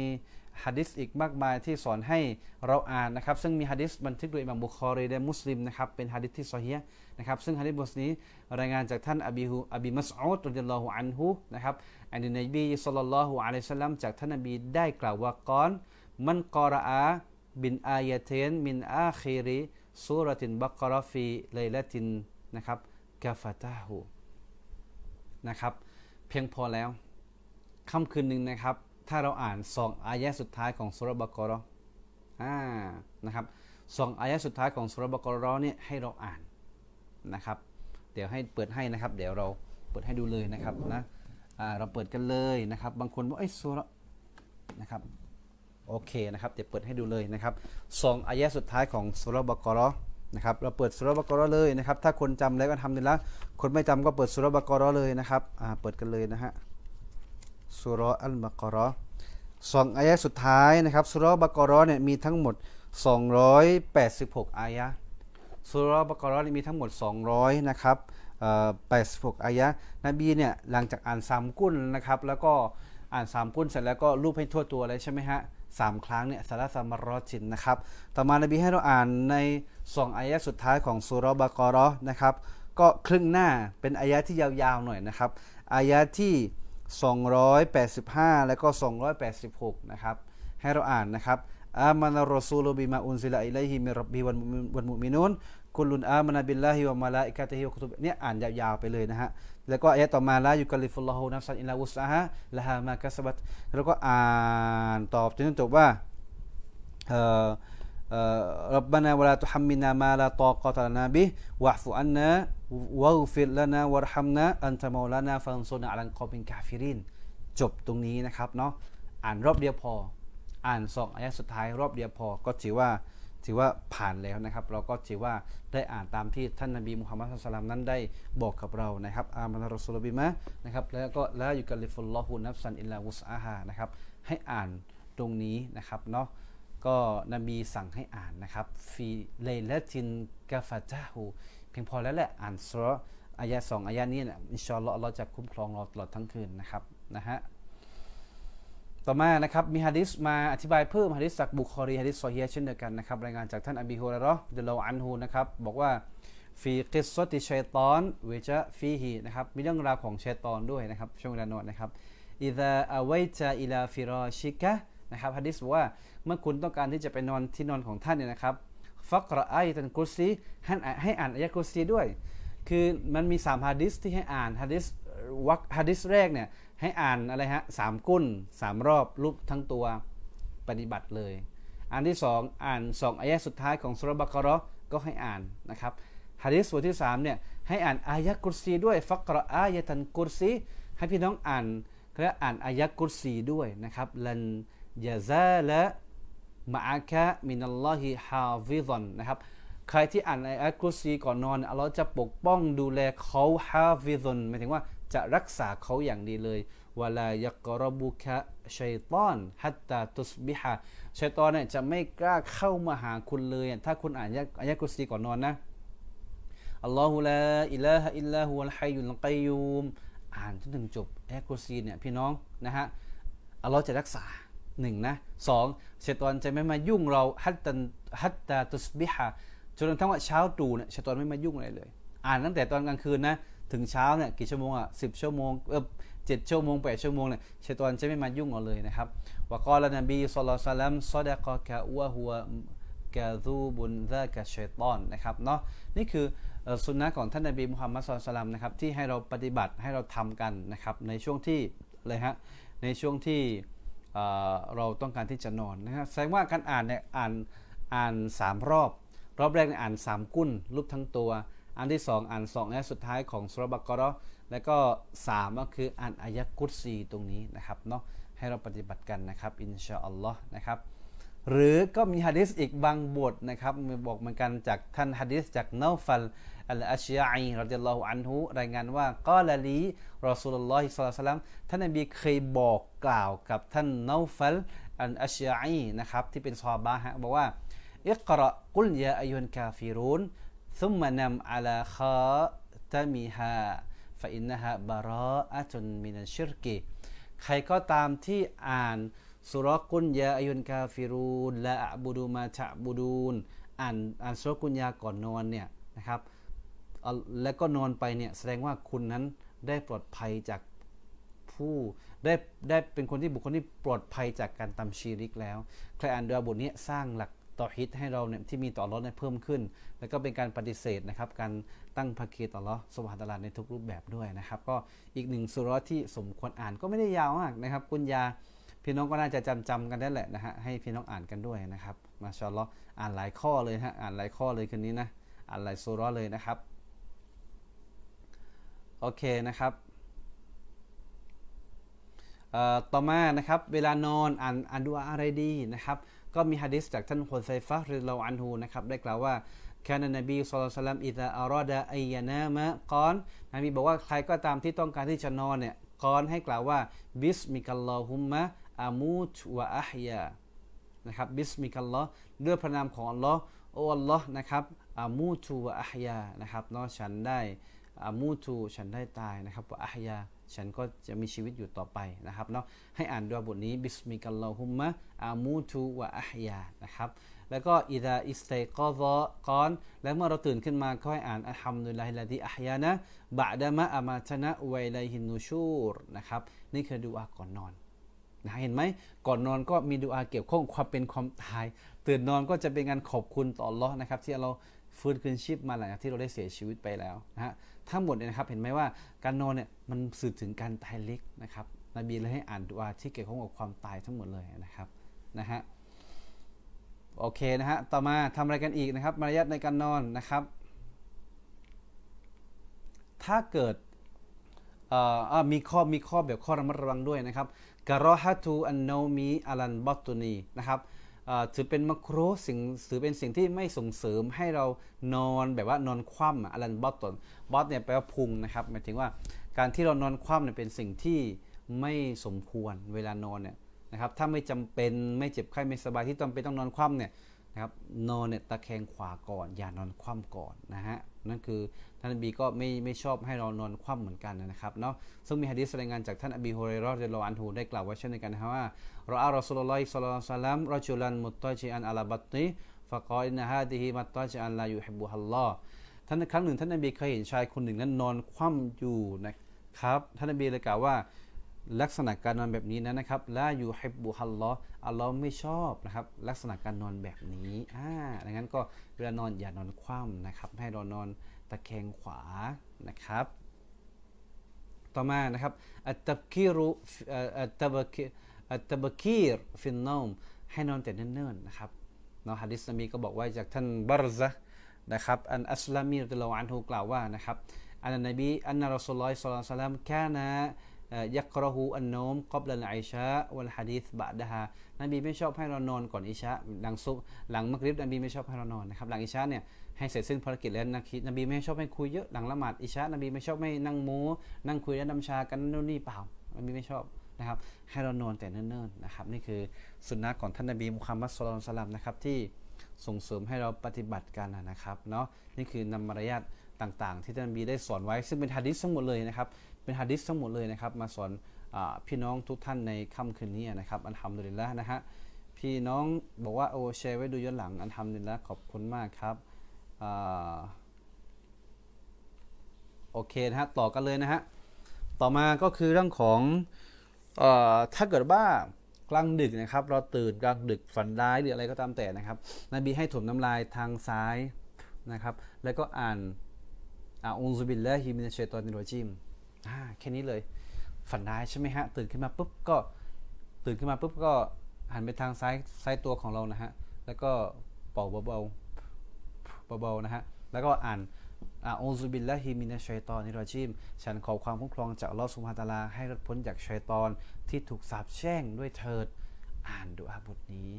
ฮะดิษอีกมากมายที่สอนให้เราอ่านนะครับ ซึ่งมีฮะดิษบันทึกโดยอิหม่ามบุคอรีและมุสลิมนะครับเป็นฮะดิษที่ซอฮีนะครับซึ่งฮะดิษบทนี้รายงานจากท่านอบีฮูอบีมัสอุดรดิลลอฮุอันฮุนะครับعن النبي صلى الله عليه وسلم จากท่านนบีได้กล่าวว่าقال من قرأ بالآيتين من آخرสุรตินบักรฟีไลลตินนะครับกาฟาตาหูนะครับเพียงพอแล้วค่ำคืนหนึ่งนะครับ ถ้าเราอ่านสองอายะสุดท้ายของสุรบกรอ่านะครับสองอายะสุดท้ายของสุรบกรเนี่ยให้เราอ่านนะครับ เดี๋ยวให้เปิดให้นะครับ เดี๋ยวเราเปิดให้ดูเลยนะครับนะเราเปิดกันเลยนะครับ บางคนบอกไอ้สุรนะครับ โอเคนะครับเดี๋ยวเปิดให้ดูเลยนะครับสองอายะสุดท้ายของสุรบกรนะครับเราเปิดสุรบกรเลยนะครับ ถ้าคนจำแล้วก็ทำดีแล้วคนไม่จำก็เปิดสุรบกรเลยนะครับอ่าเปิดกันเลยนะฮะสุรอัลบกรอสองอายะสุดท้ายนะครับสุรบกรอเนี่ยมีทั้งหมด 286 อายะสุรบกรอเนี่ยมีทั้งหมด 200 นะครับ86อายะนบีเนี่ยหลังจากอ่านสามกุ้นนะครับ แล้วก็อ่านสามกุลเสร็จแล้วก็ลูบให้ทั่วตัวเลยใช่ไหมฮะ สามครั้งเนี่ยثلاث مرات นะครับ ต่อมานบีให้เราอ่านในสองอายะสุดท้ายของสุรบากรอนะครับ ก็ครึ่งหน้าเป็นอายะที่ยาวๆหน่อยนะครับ อายะที่ 285 แล้วก็ 286 นะครับ ให้เราอ่านนะครับآمن الرسول بما أنزل إليه من ربه والمؤمنون كل آمن بالله وملائكته وكتبه เนี่ยอ่านยาวๆไปเลยนะฮะ แล้วก็อายะต่อมาلا يكلف الله نفسا إلا وسعها لها ما كسبت แล้วก็อ่านตอบจนจบว่าเอ่อربنا ولا تحملنا ما لا طاقة لنا به واعف عنا واغفر لنا وارحمنا أنت مولانا فانصرنا على القوم الكافرين จบตรงนี้นะครับเนาะอ่านรอบเดียวพอ อ่านสองอายะสุดท้ายรอบเดียวพอก็ถือว่า ถือว่าผ่านแล้วนะครับ เราก็ถือว่าได้อ่านตามที่ท่านนบีมุฮัมมัดสุลตัลนั้นได้บอกกับเรานะครับآمن الرسول بما นะครับแล้วก็ لا يكلف الله نفسا إلا وسعها นะครับให้อ่านตรงนี้นะครับเนาะก็นบีสั่งให้อ่านนะครับفي ليلة كفتاه เพียงพอแล้วแหละอ่านสุรอายะสองอายะนี้นะอินชาอัลลอฮ์เราจะคุ้มครองเราตลอดทั้งคืนนะครับนะฮะ ต่อมานะครับมีฮะดิษมาอธิบายเพิ่มฮะดิษจากบุคอรีฮะดิษซอฮีเช่นเดียวกันนะครับรายงานจากท่านอบีฮุรารอเดลอันฮูนะครับบอกว่าفي قصة الشيطان وجاء فيه นะครับมีเรื่องราวของชัยตอนด้วยนะครับช่วงเวลานอนนะครับإذا أويت إلى فراشك นะครับฮะดิษบอกว่าเมื่อคุณต้องการที่จะไปนอนที่นอนของท่านเนี่ยนะครับفاقرأ آية الكرسي ให้ให้อ่านอายะกุซีด้วย คือมันมี3ฮะดิษที่ให้อ่านฮะดิษวักฮะดิษแรกเนี่ย ให้อ่านอะไรฮะสามกุลสามรอบลูบทั้งตัวปฏิบัติเลย อันที่สองอ่านสองอายะสุดท้ายของสุรบักรอก็ให้อ่านนะครับฮะดิษบทที่สามเนี่ยให้อ่านอายะกุซีด้วยفاقرأ آية الكرسي ให้พี่น้องอ่านและอ่านอายะกุซีด้วยนะครับلن يزال معك من الله حافظ นะครับใครที่อ่านอายะกุซีก่อนนอนอัลลอฮ์จะปกป้องดูแลเขาحافظ หมายถึงว่า จะรักษาเขาอย่างดีเลยولا يقربك شيطان حتى تصبح ชัยตอนเนี่ยจะไม่กล้าเข้ามาหาคุณเลย ถ้าคุณอ่านอายะกุซีก่อนนอนนะอัลลอฮุลาอิลาฮะอิลลาฮุลฮัยยุลกัยยูมอ่านจนถึงจบแอคโคซีเนี่ยพี่น้องนะฮะอัลลอฮ์จะรักษาหนึ่งนะสองชัยตอนจะไม่มายุ่งเราحتى حتى تصبح จนกระทั่งว่าเช้าตรู่เนี่ยชัยตอนไม่มายุ่งอะไรเลย อ่านตั้งแต่ตอนกลางคืนนะ ถึงเช้าเนี่ยกี่ชั่วโมงอะสิบชั่วโมงเออเจ็ดชั่วโมงแปดชั่วโมงเนี่ยเชตอนจะไม่มายุ่งเราเลยนะครับวกอลนบีสุลต่านลัมซอดะกะกะวะฮัวกะซูบุนซากะชัยตอนนะครับเนาะนี่คือสุนนะของท่านนบีมุฮัมมัดสุลตัลลัมนะครับที่ให้เราปฏิบัติให้เราทำกันนะครับในช่วงที่เลยฮะในช่วงที่เราต้องการที่จะนอนนะครับแสดงว่าการอ่านเนี่ยอ่านอ่านสามรอบ รอบแรกอ่านสามกุ้นรูปทั้งตัว อันที่สองอ่านสองและสุดท้ายของสุรบักกรอแล้วก็สามก็คืออ่านอายะกุศีตรงนี้นะครับเนาะให้เราปฏิบัติกันนะครับอินชาอัลลอฮ์นะครับหรือก็มีฮะดิษอีกบางบทนะครับมีบอกเหมือนกันจากท่านฮะดิษจากนาฟัลอัลอาชียอีรดิยัลลอฮุอันฮุรายงานว่ากาลลีรอสูลุลลอฮิสลลัลลัมท่านนบีเคยบอกกล่าวกับท่านนาฟัลอัลอาชียอีนะครับที่เป็นซอบาฮะบอกว่าอิกรอกุลยาอายุนกาฟิรุน ซุมมานำอาลาคอตามีฮาฟาอินนะฮะบารออาจุนมินันชิรกิใครก็ตามที่อ่านสุรกุลยาอายุนกาฟิรูนและอับูดูมาชะบูดูนอ่านอ่านสุรกุลยาก่อนนอนเนี่ยนะครับและก็นอนไปเนี่ยแสดงว่าคุณนั้นได้ปลอดภัยจากผู้ได้ได้เป็นคนที่บุคคลที่ปลอดภัยจากการตำชีริกแล้ว ใครอ่านดวบทนี้สร้างหลัก ต่อฮิตให้เราเนี่ยที่มีต่อรถเนี่ยเพิ่มขึ้น แล้วก็เป็นการปฏิเสธนะครับการตั้งภาคีต่อรอสวาตลาดในทุกรูปแบบด้วยนะครับ ก็อีกหนึ่งสุรที่สมควรอ่านก็ไม่ได้ยาวมากนะครับกุญยาพี่น้องก็น่าจะจำจำกันได้แหละนะฮะให้พี่น้องอ่านกันด้วยนะครับมาชอลล์อ่านหลายข้อเลยฮะอ่านหลายข้อเลยคืนนี้นะอ่านหลายสุรเลยนะครับโอเคนะครับต่อมานะครับเวลานอนอ่านอ่านดูอาอะไรดีนะครับ ก็มีฮะดิษจากท่านฮุซัยฟะริลาอันฮูนะครับได้กล่าวว่าكان النبي صلى الله إذا أراد أن ينام قال นบีบอกว่าใครก็ตามที่ต้องการที่จะนอนเนี่ยقال ให้กล่าวว่า باسمك اللهم أموت وأحيا นะครับ باسمك الله ด้วยพระนามของอัลลอฮ์โอ้อัลลอฮ์นะครับأموت وأحيا นะครับเนาะฉันได้ أموت ฉันได้ตายนะครับ وأحيا ฉันก็จะมีชีวิตอยู่ต่อไปนะครับเนาะให้อ่านดวบทนี้บิสมิกัลลอฮุมมะอามูตูวะอัฮยานะครับแล้วก็อิดาอิสตัยกอซอกอนแล้วเมื่อเราตื่นขึ้นมาก็ให้อ่านالحمد لله الذي أحيانا بعد ما أماتنا وإليه النشور นะครับนี่คือดูอาก่อนนอนนะเห็นไหมก่อนนอนก็มีดูอาเกี่ยวข้องความเป็นความตาย ตื่นนอนก็จะเป็นการขอบคุณต่อลอนะครับที่เราฟื้นคืนชีพมาหลังจากที่เราได้เสียชีวิตไปแล้วนะฮะ ทั้งหมดเนี่ยนะครับ เห็นไหมว่าการนอนเนี่ยมันสื่อถึงการตายเล็กนะครับนบีเลยให้อ่านดูอาที่เกี่ยวข้องกับความตายทั้งหมดเลยนะครับนะฮะโอเคนะฮะต่อมาทำอะไรกันอีกนะครับ มารยาทในการนอนนะครับ ถ้าเกิดมีข้อมีข้อแบบข้อระมัดระวังด้วยนะครับกะรอฮัตูอันโนมีอัลันบอตุนีนะครับ ถือเป็นมัคโรสิ่งถือเป็นสิ่งที่ไม่ส่งเสริมให้เรานอนแบบว่านอนคว่ำอัลันบอตนบอตเนี่ยแปลว่าพุงนะครับหมายถึงว่าการที่เรานอนคว่ำเนี่ยเป็นสิ่งที่ไม่สมควรเวลานอนเนี่ยนะครับถ้าไม่จำเป็นไม่เจ็บไข้ไม่สบายที่จำเป็นต้องนอนคว่ำเนี่ย นะครับนอนเนี่ยตะแคงขวาก่อน อย่านอนคว่ำก่อนนะฮะนั่นคือท่านอบีก็ไม่ไม่ชอบให้เรานอนคว่ำเหมือนกันนะครับเนาะซึ่งมีฮะดีษรายงานจากท่านอบีฮุเรรอเดลอันฮูได้กล่าวไว้เช่นเดียวกันนะว่าرأى رسول الله صلى الله عليه وسلم رجلا مضطجعا على بطنه فقال إن هذه ضجعة لا يحبها الله ท่านครั้งหนึ่งท่านนบีเคยเห็นชายคนหนึ่งนั้นนอนคว่ำอยู่นะครับท่านนบีเลยกล่าวว่า ลักษณะการนอนแบบนี้นะนะครับلا يحبها الله อัลลอฮ์ไม่ชอบนะครับ ลักษณะการนอนแบบนี้อ่าดังนั้นก็เวลานอนอย่านอนคว่ำนะครับ ให้เรานอนตะแคงขวานะครับ ต่อมานะครับอัตตบกีรุอัตตบกีอัตตบกีรฟินนอมให้นอนแต่เนิ่นๆนะครับเนาะฮะดิษนบีก็บอกไว้จากท่านบารซะนะครับอันอัสลามีรตลออันฮูกล่าวว่านะครับอันนบีอันนารอสุลลอฮิสัลลัลลอฮุอะลัยฮิวะซัลลัมแค่นะ ยักรหูอันโนมกอบลันไอชะวัลฮะดีษบะดะฮานบีไม่ชอบให้เรานอนก่อนอิชะหลังซุหลังมักริบนบีไม่ชอบให้เรานอนนะครับหลังอิชะเนี่ยให้เสร็จสิ้นภารกิจแล้วนะคิดนบีไม่ชอบให้คุยเยอะหลังละหมาดอิชะนบีไม่ชอบให้นั่งโม้นั่งคุยและน้ำชากันนู่นนี่เปล่านบีไม่ชอบนะครับให้เรานอนแต่เนิ่นๆนะครับนี่คือสุนนะของท่านนบีมุฮัมมัดสุลตัลลัมนะครับที่ส่งเสริมให้เราปฏิบัติกันนะครับเนาะนี่คือนำมารยาทต่างๆ ที่ท่านนบีได้สอนไว้ซึ่งเป็นฮะดิษทั้งหมดเลยนะครับ เป็นฮะดิษทั้งหมดเลยนะครับ มาสอนอพี่น้องทุกท่านในค่ำคืนนี้นะครับ อันทำดุลิลละนะฮะพี่น้องบอกว่าโอ้แชร์ไว้ดูย้อนหลัง อันทำดุลิลละขอบคุณมากครับอโอเคนะฮะต่อกันเลยนะฮะต่อมาก็คือเรื่องของอถ้าเกิดว่ากลางดึกนะครับ เราตื่นกลางดึกฝันร้ายหรืออะไรก็ตามแต่นะครับ นบีให้ถมน้ำลายทางซ้ายนะครับ แล้วก็อ่านأعوذ بالله من الشيطان الرجيم อ่าแค่นี้เลย ฝันร้ายใช่ไหมฮะ ตื่นขึ้นมาปุ๊บก็ตื่นขึ้นมาปุ๊บก็หันไปทางซ้ายซ้ายตัวของเรานะฮะ แล้วก็เป่าเบาๆเบาๆนะฮะ แล้วก็อ่านأعوذ بالله من الشيطان الرجيم ฉันขอความคุ้มครองจากอัลลอฮฺสุบฮาตาลาให้รอดพ้นจากชัยตอนที่ถูกสาปแช่งด้วยเถิด อ่านดูอาบทนี้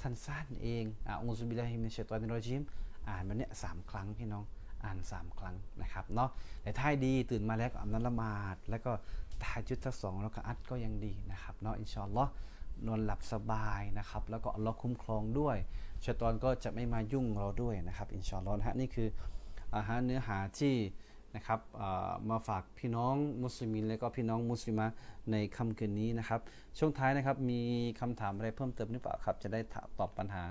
สั้นๆเองأعوذ بالله من الشيطان الرجيم อ่านมันเนี้ยสามครั้งพี่น้อง อ่านสามครั้งนะครับเนาะแต่ท้ายดีตื่นมาแล้วก็อ่านละหมาด แล้วก็ทายจุดทักสองแล้วก็อัดก็ยังดีนะครับเนาะอินชอัลลอฮ์นอนหลับสบายนะครับ แล้วก็อัลลอฮ์คุ้มครองด้วยชัยตอนก็จะไม่มายุ่งเราด้วยนะครับอินชอัลลอนะฮะนี่คืออาหารเนื้อหาที่นะครับมาฝากพี่น้องมุสลิมและก็พี่น้องมุสลิมะในค่ำคืนนี้นะครับ ช่วงท้ายนะครับมีคำถามอะไรเพิ่มเติมหรือเปล่าครับ จะได้ตอบปัญหา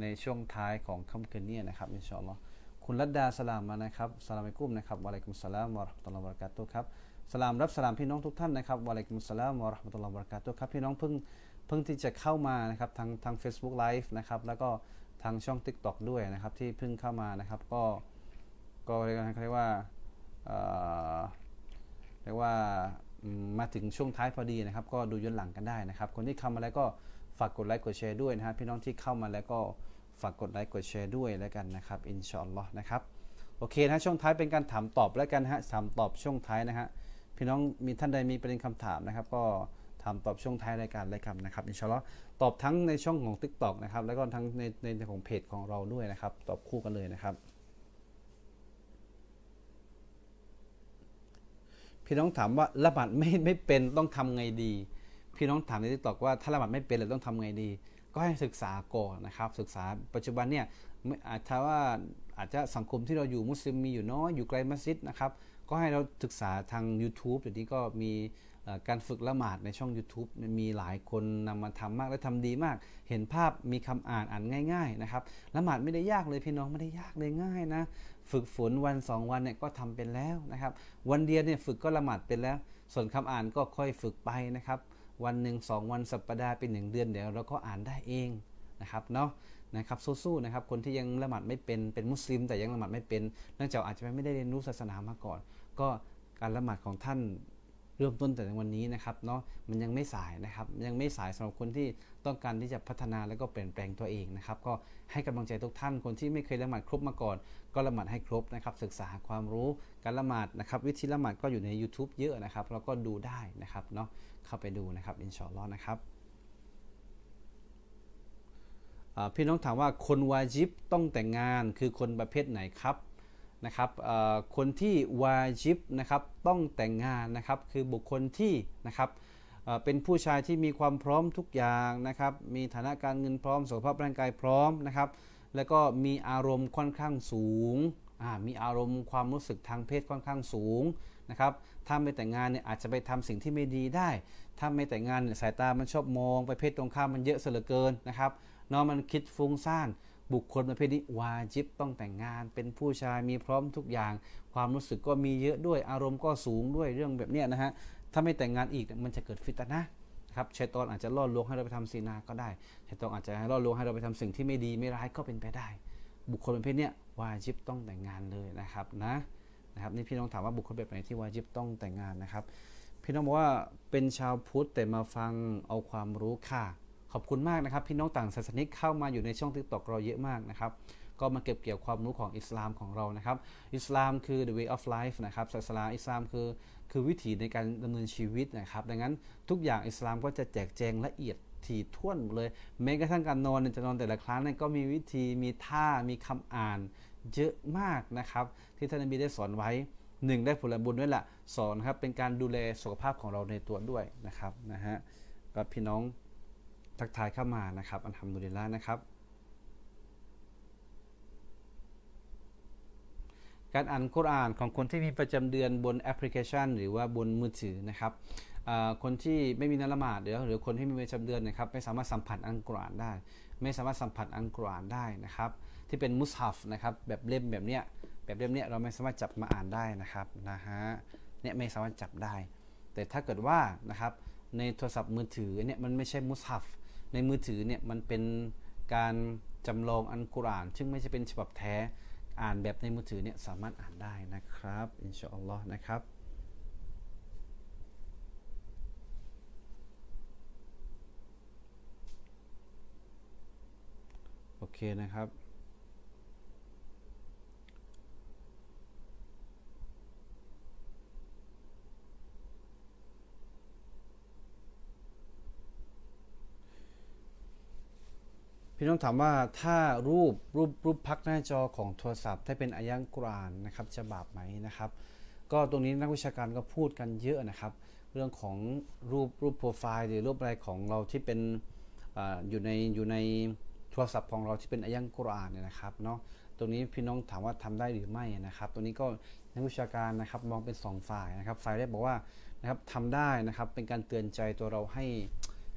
ในช่วงท้ายของค่ำคืนนี้นะครับอินชอัลลอฮ์ คุณรัตดาสลามมานะครับสลามอะกุมนะครับวะลัยกุมสลามวะราะห์มะตุลลอฮ์วะบะเราะกาตุครับสลามรับสลามพี่น้องทุกท่านนะครับวะลัยกุมสลามวะราะห์มะตุลลอฮ์วะบะเราะกาตุครับพี่น้องเพิ่งเพิ่งที่จะเข้ามานะครับทางทาง Facebook Live นะครับแล้วก็ทางช่อง TikTok ด้วยนะครับที่เพิ่งเข้ามานะครับก็ก็เรียกว่าเรียกว่าเรียกว่ามาถึงช่วงท้ายพอดีนะครับ ก็ดูย้อนหลังกันได้นะครับ คนที่เข้ามาแล้วก็ฝากกดไลค์กดแชร์ด้วยนะฮะพี่น้องที่เข้ามาแล้วก็ ฝากกดไลค์กดแชร์ด้วยแล้วกันนะครับอินชาอัลลอฮ์นะครับโอเคนะช่วงท้ายเป็นการถามตอบแล้วกันฮะถามตอบช่วงท้ายนะฮะพี่น้องมีท่านใดมีประเด็นคำถามนะครับ ก็ถามตอบช่วงท้ายรายการรายการนะครับอินชาอัลลอฮ์ตอบทั้งในช่องของ Tik t o อกนะครับแล้วก็ทั้งในในของเพจของเราด้วยนะครับ ตอบคู่กันเลยนะครับพี่น้องถามว่าละหมาดไม่ไม่เป็นต้องทำไงดี พี่น้องถามในทิกตอกว่าถ้าละหมาดไม่เป็นเลยต้องทำไงดี ก็ให้ศึกษาก่อนนะครับ ศึกษาปัจจุบันเนี่ยอาจจะว่าอาจจะสังคมที่เราอยู่มุสลิมมีอยู่น้อยอยู่ไกลมัสยิดนะครับ ก็ให้เราศึกษาทาง YouTube เดี๋ยวนี้ก็มีการฝึกละหมาดในช่อง YouTube มีหลายคนนำมาทำมากและทำดีมาก เห็นภาพมีคำอ่านอ่านง่าย ๆนะครับละหมาดไม่ได้ยากเลยพี่น้องไม่ได้ยากเลยง่ายนะฝึกฝนวัน 2 วันเนี่ยก็ทำเป็นแล้วนะครับ วันเดียวเนี่ยฝึกก็ละหมาดเป็นแล้ว ส่วนคำอ่านก็ค่อยฝึกไปนะครับ วันหนึ่งสองวันสัปดาห์เป็นหนึ่งเดือนเดี๋ยวเราก็อ่านได้เองนะครับเนาะนะครับสู้ๆนะครับคนที่ยังละหมาดไม่เป็นเป็นมุสลิม แต่ยังละหมาดไม่เป็นเนื่องจากอาจจะไม่ได้เรียนรู้ศาสนามาก่อน ก็การละหมาดของท่าน เริ่มต้นแต่ในวันนี้นะครับเนาะมันยังไม่สายนะครับยังไม่สายสำหรับคนที่ต้องการที่จะพัฒนาแล้วก็เปลี่ยนแปลงตัวเองนะครับก็ให้กำลังใจทุกท่านคนที่ไม่เคยละหมาดครบมาก่อน ก็ละหมาดให้ครบนะครับศึกษาความรู้การละหมาดนะครับวิธีละหมาดก็อยู่ใน YouTube เยอะนะครับเราก็ดูได้นะครับเนาะเข้าไปดูนะครับอินชอัลลอฮ์นะครับพี่น้องถามว่าคนวาจิบต้องแต่งงานคือคนประเภทไหนครับ นะครับคนที่วาจิบนะครับต้องแต่งงานนะครับคือบุคคลที่นะครับเป็นผู้ชายที่มีความพร้อมทุกอย่างนะครับมีฐานะการเงินพร้อมสุขภาพร่างกายพร้อมนะครับแล้วก็มีอารมณ์ค่อนข้างสูงมีอารมณ์ความรู้สึกทางเพศค่อนข้างสูงนะครับถ้าไม่แต่งงานเนี่ยอาจจะไปทำสิ่งที่ไม่ดีได้ ถ้าไม่แต่งงานเนี่ยสายตามันชอบมอง ไปเพศตรงข้ามมันเยอะเสือเกินนะครับเนาะมันคิดฟุ้งซ่าน บุคคลประเภทนี้วาจิบต้องแต่งงาน เป็นผู้ชายมีพร้อมทุกอย่าง ความรู้สึกก็มีเยอะด้วยอารมณ์ก็สูงด้วยเรื่องแบบนี้นะฮะถ้าไม่แต่งงานอีกมันจะเกิดฟิตนะครับชัยตอนอาจจะล่อลวงให้เราไปทำซีนาก็ได้ชัยตอนอาจจะล่อลวงให้เราไปทำสิ่งที่ไม่ดีไม่ร้ายก็เป็นไปได้ บุคคลประเภทนี้วาจิบต้องแต่งงานเลยนะครับนะนะครับนี่พี่น้องถามว่าบุคคลแบบไหนที่วาจิบต้องแต่งงานนะครับ พี่น้องบอกว่าเป็นชาวพุทธแต่มาฟังเอาความรู้ค่ะ ขอบคุณมากนะครับพี่น้องต่างศาสนิกเข้ามาอยู่ในช่องติ๊กต็อกเราเยอะมากนะครับก็มาเก็บเกี่ยวความรู้ของอิสลามของเรานะครับ อิสลามคือ the way of life นะครับศาสนาอิสลามคือคือวิถีในการดำเนินชีวิตนะครับ ดังนั้นทุกอย่างอิสลามก็จะแจกแจงละเอียดถี่ถ้วนเลยแม้กระทั่งการนอนจะนอนแต่ละครั้งก็มีวิธีมีท่ามีคำอ่านเยอะมากนะครับ ที่ท่านนบีได้สอนไว้หนึ่งได้ผลบุญด้วยแหละสอนครับเป็นการดูแลสุขภาพของเราในตัวด้วยนะครับนะฮะกับพี่น้อง ทักทายเข้ามานะครับ อันทำดุลิลละนะครับ การอ่านกุรอานของคนที่มีประจำเดือนบนแอปพลิเคชัน หรือว่าบนมือถือนะครับคนที่ไม่มีนละหมาดหรือหรือคนที่มีประจำเดือนนะครับไม่สามารถสัมผัสอัลกุรอานได้ ไม่สามารถสัมผัสอัลกุรอานได้นะครับ ที่เป็นมุสฮัฟนะครับแบบเล่มแบบเนี้ยแบบเล่มเนี้ยเราไม่สามารถจับมาอ่านได้นะครับนะฮะเนี่ยไม่สามารถจับได้ แต่ถ้าเกิดว่านะครับในโทรศัพท์มือถือเนี่ยมันไม่ใช่มุสฮัฟ ในมือถือเนี่ยมันเป็นการจำลองอันกุรอาน ซึ่งไม่ใช่เป็นฉบับแท้อ่านแบบในมือถือเนี่ยสามารถอ่านได้นะครับอินชาอัลลอฮ์นะครับโอเคนะครับ พี่น้องถามว่าถ้ารูปรูปรูปพักหน้าจอของโทรศัพท์ ถ้าเป็นอายังกรานนะครับจะบาปไหมนะครับ ก็ตรงนี้นักวิชาการก็พูดกันเยอะนะครับ เรื่องของรูปรูปโปรไฟล์หรือรูปอะไรของเราที่เป็นออยู่ในอยู่ในโทรศัพท์ของเราที่เป็นอายังกรานเนี่ยนะครับเนาะตรงนี้พี่น้องถามว่าทำได้หรือไม่นะครับ ตรงนี้ก็นักวิชาการนะครับมองเป็น 2 ฝ่ายนะครับ ฝ่ายแรกบอกว่านะครับทำได้นะครับเป็นการเตือนใจตัวเราให้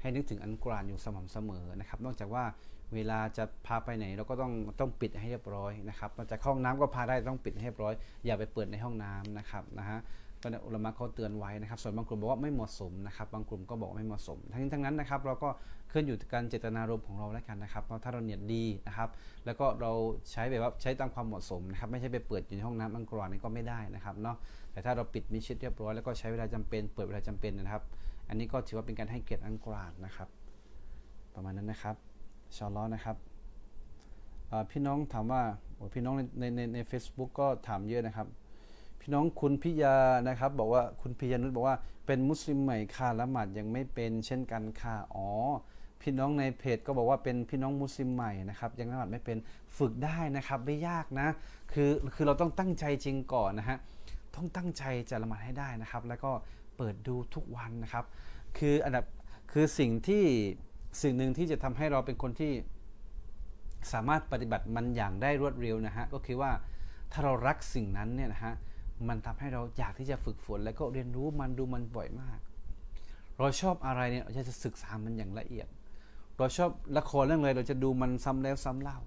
ให้นึกถึงอันกรานอยู่สม่ำเสมอนะครับ นอกจากว่า เวลาจะพาไปไหนเราก็ต้องต้องปิดให้เรียบร้อยนะครับเราจะห้องน้ำก็พาได้ต้องปิดให้เรียบร้อย อย่าไปเปิดในห้องน้ำนะครับนะฮะก็อุลมะเขาเตือนไว้นะครับ ส่วนบางกลุ่มบอกว่าไม่เหมาะสมนะครับบางกลุ่มก็บอกไม่เหมาะสม ทั้งนี้ทั้งนั้นนะครับเราก็ขึ้นอยู่กับการเจตนารมณ์ของเราแล้วกันนะครับเพราะถ้าเราเนียดดีนะครับ แล้วก็เราใช้แบบว่าใช้ตามความเหมาะสมนะครับไม่ใช่ไปเปิดอยู่ในห้องน้ำอังกรนี่ก็ไม่ได้นะครับเนาะแต่ถ้าเราปิดมิชิดเรียบร้อยแล้วก็ใช้เวลาจำเป็น เปิดเวลาจำเป็นนะครับ อันนี้ก็ถือว่าเป็นการให้เกียรติอังกรนะครับ ประมาณนั้นนะครับ ชอล้อนะครับพี่น้องถามว่าพี่น้องในในในเฟซบุ๊กก็ถามเยอะนะครับ พี่น้องคุณพิยานะครับ บอกว่าคุณพิยานุชบอกว่าเป็นมุสลิมใหม่ค่ะละหมาดยังไม่เป็นเช่นกันค่ะอ๋อพี่น้องในเพจก็บอกว่าเป็นพี่น้องมุสลิมใหม่นะครับ ยังละหมาดไม่เป็นฝึกได้นะครับไม่ยากนะคือคือเราต้องตั้งใจจริงก่อนนะฮะต้องตั้งใจจะละหมาดให้ได้นะครับ แล้วก็เปิดดูทุกวันนะครับ คืออันดับคือสิ่งที่ สิ่งหนึ่งที่จะทำให้เราเป็นคนที่สามารถปฏิบัติมันอย่างได้รวดเร็วนะฮะก็คือว่าถ้าเรารักสิ่งนั้นเนี่ยนะฮะมันทำให้เราอยากที่จะฝึกฝน แล้วก็เรียนรู้มันดูมันบ่อยมาก เราชอบอะไรเนี่ยเราจะศึกษามันอย่างละเอียด เราชอบละครเรื่องอะไรเราจะดูมันซ้ำแล้วซ้ำเล่า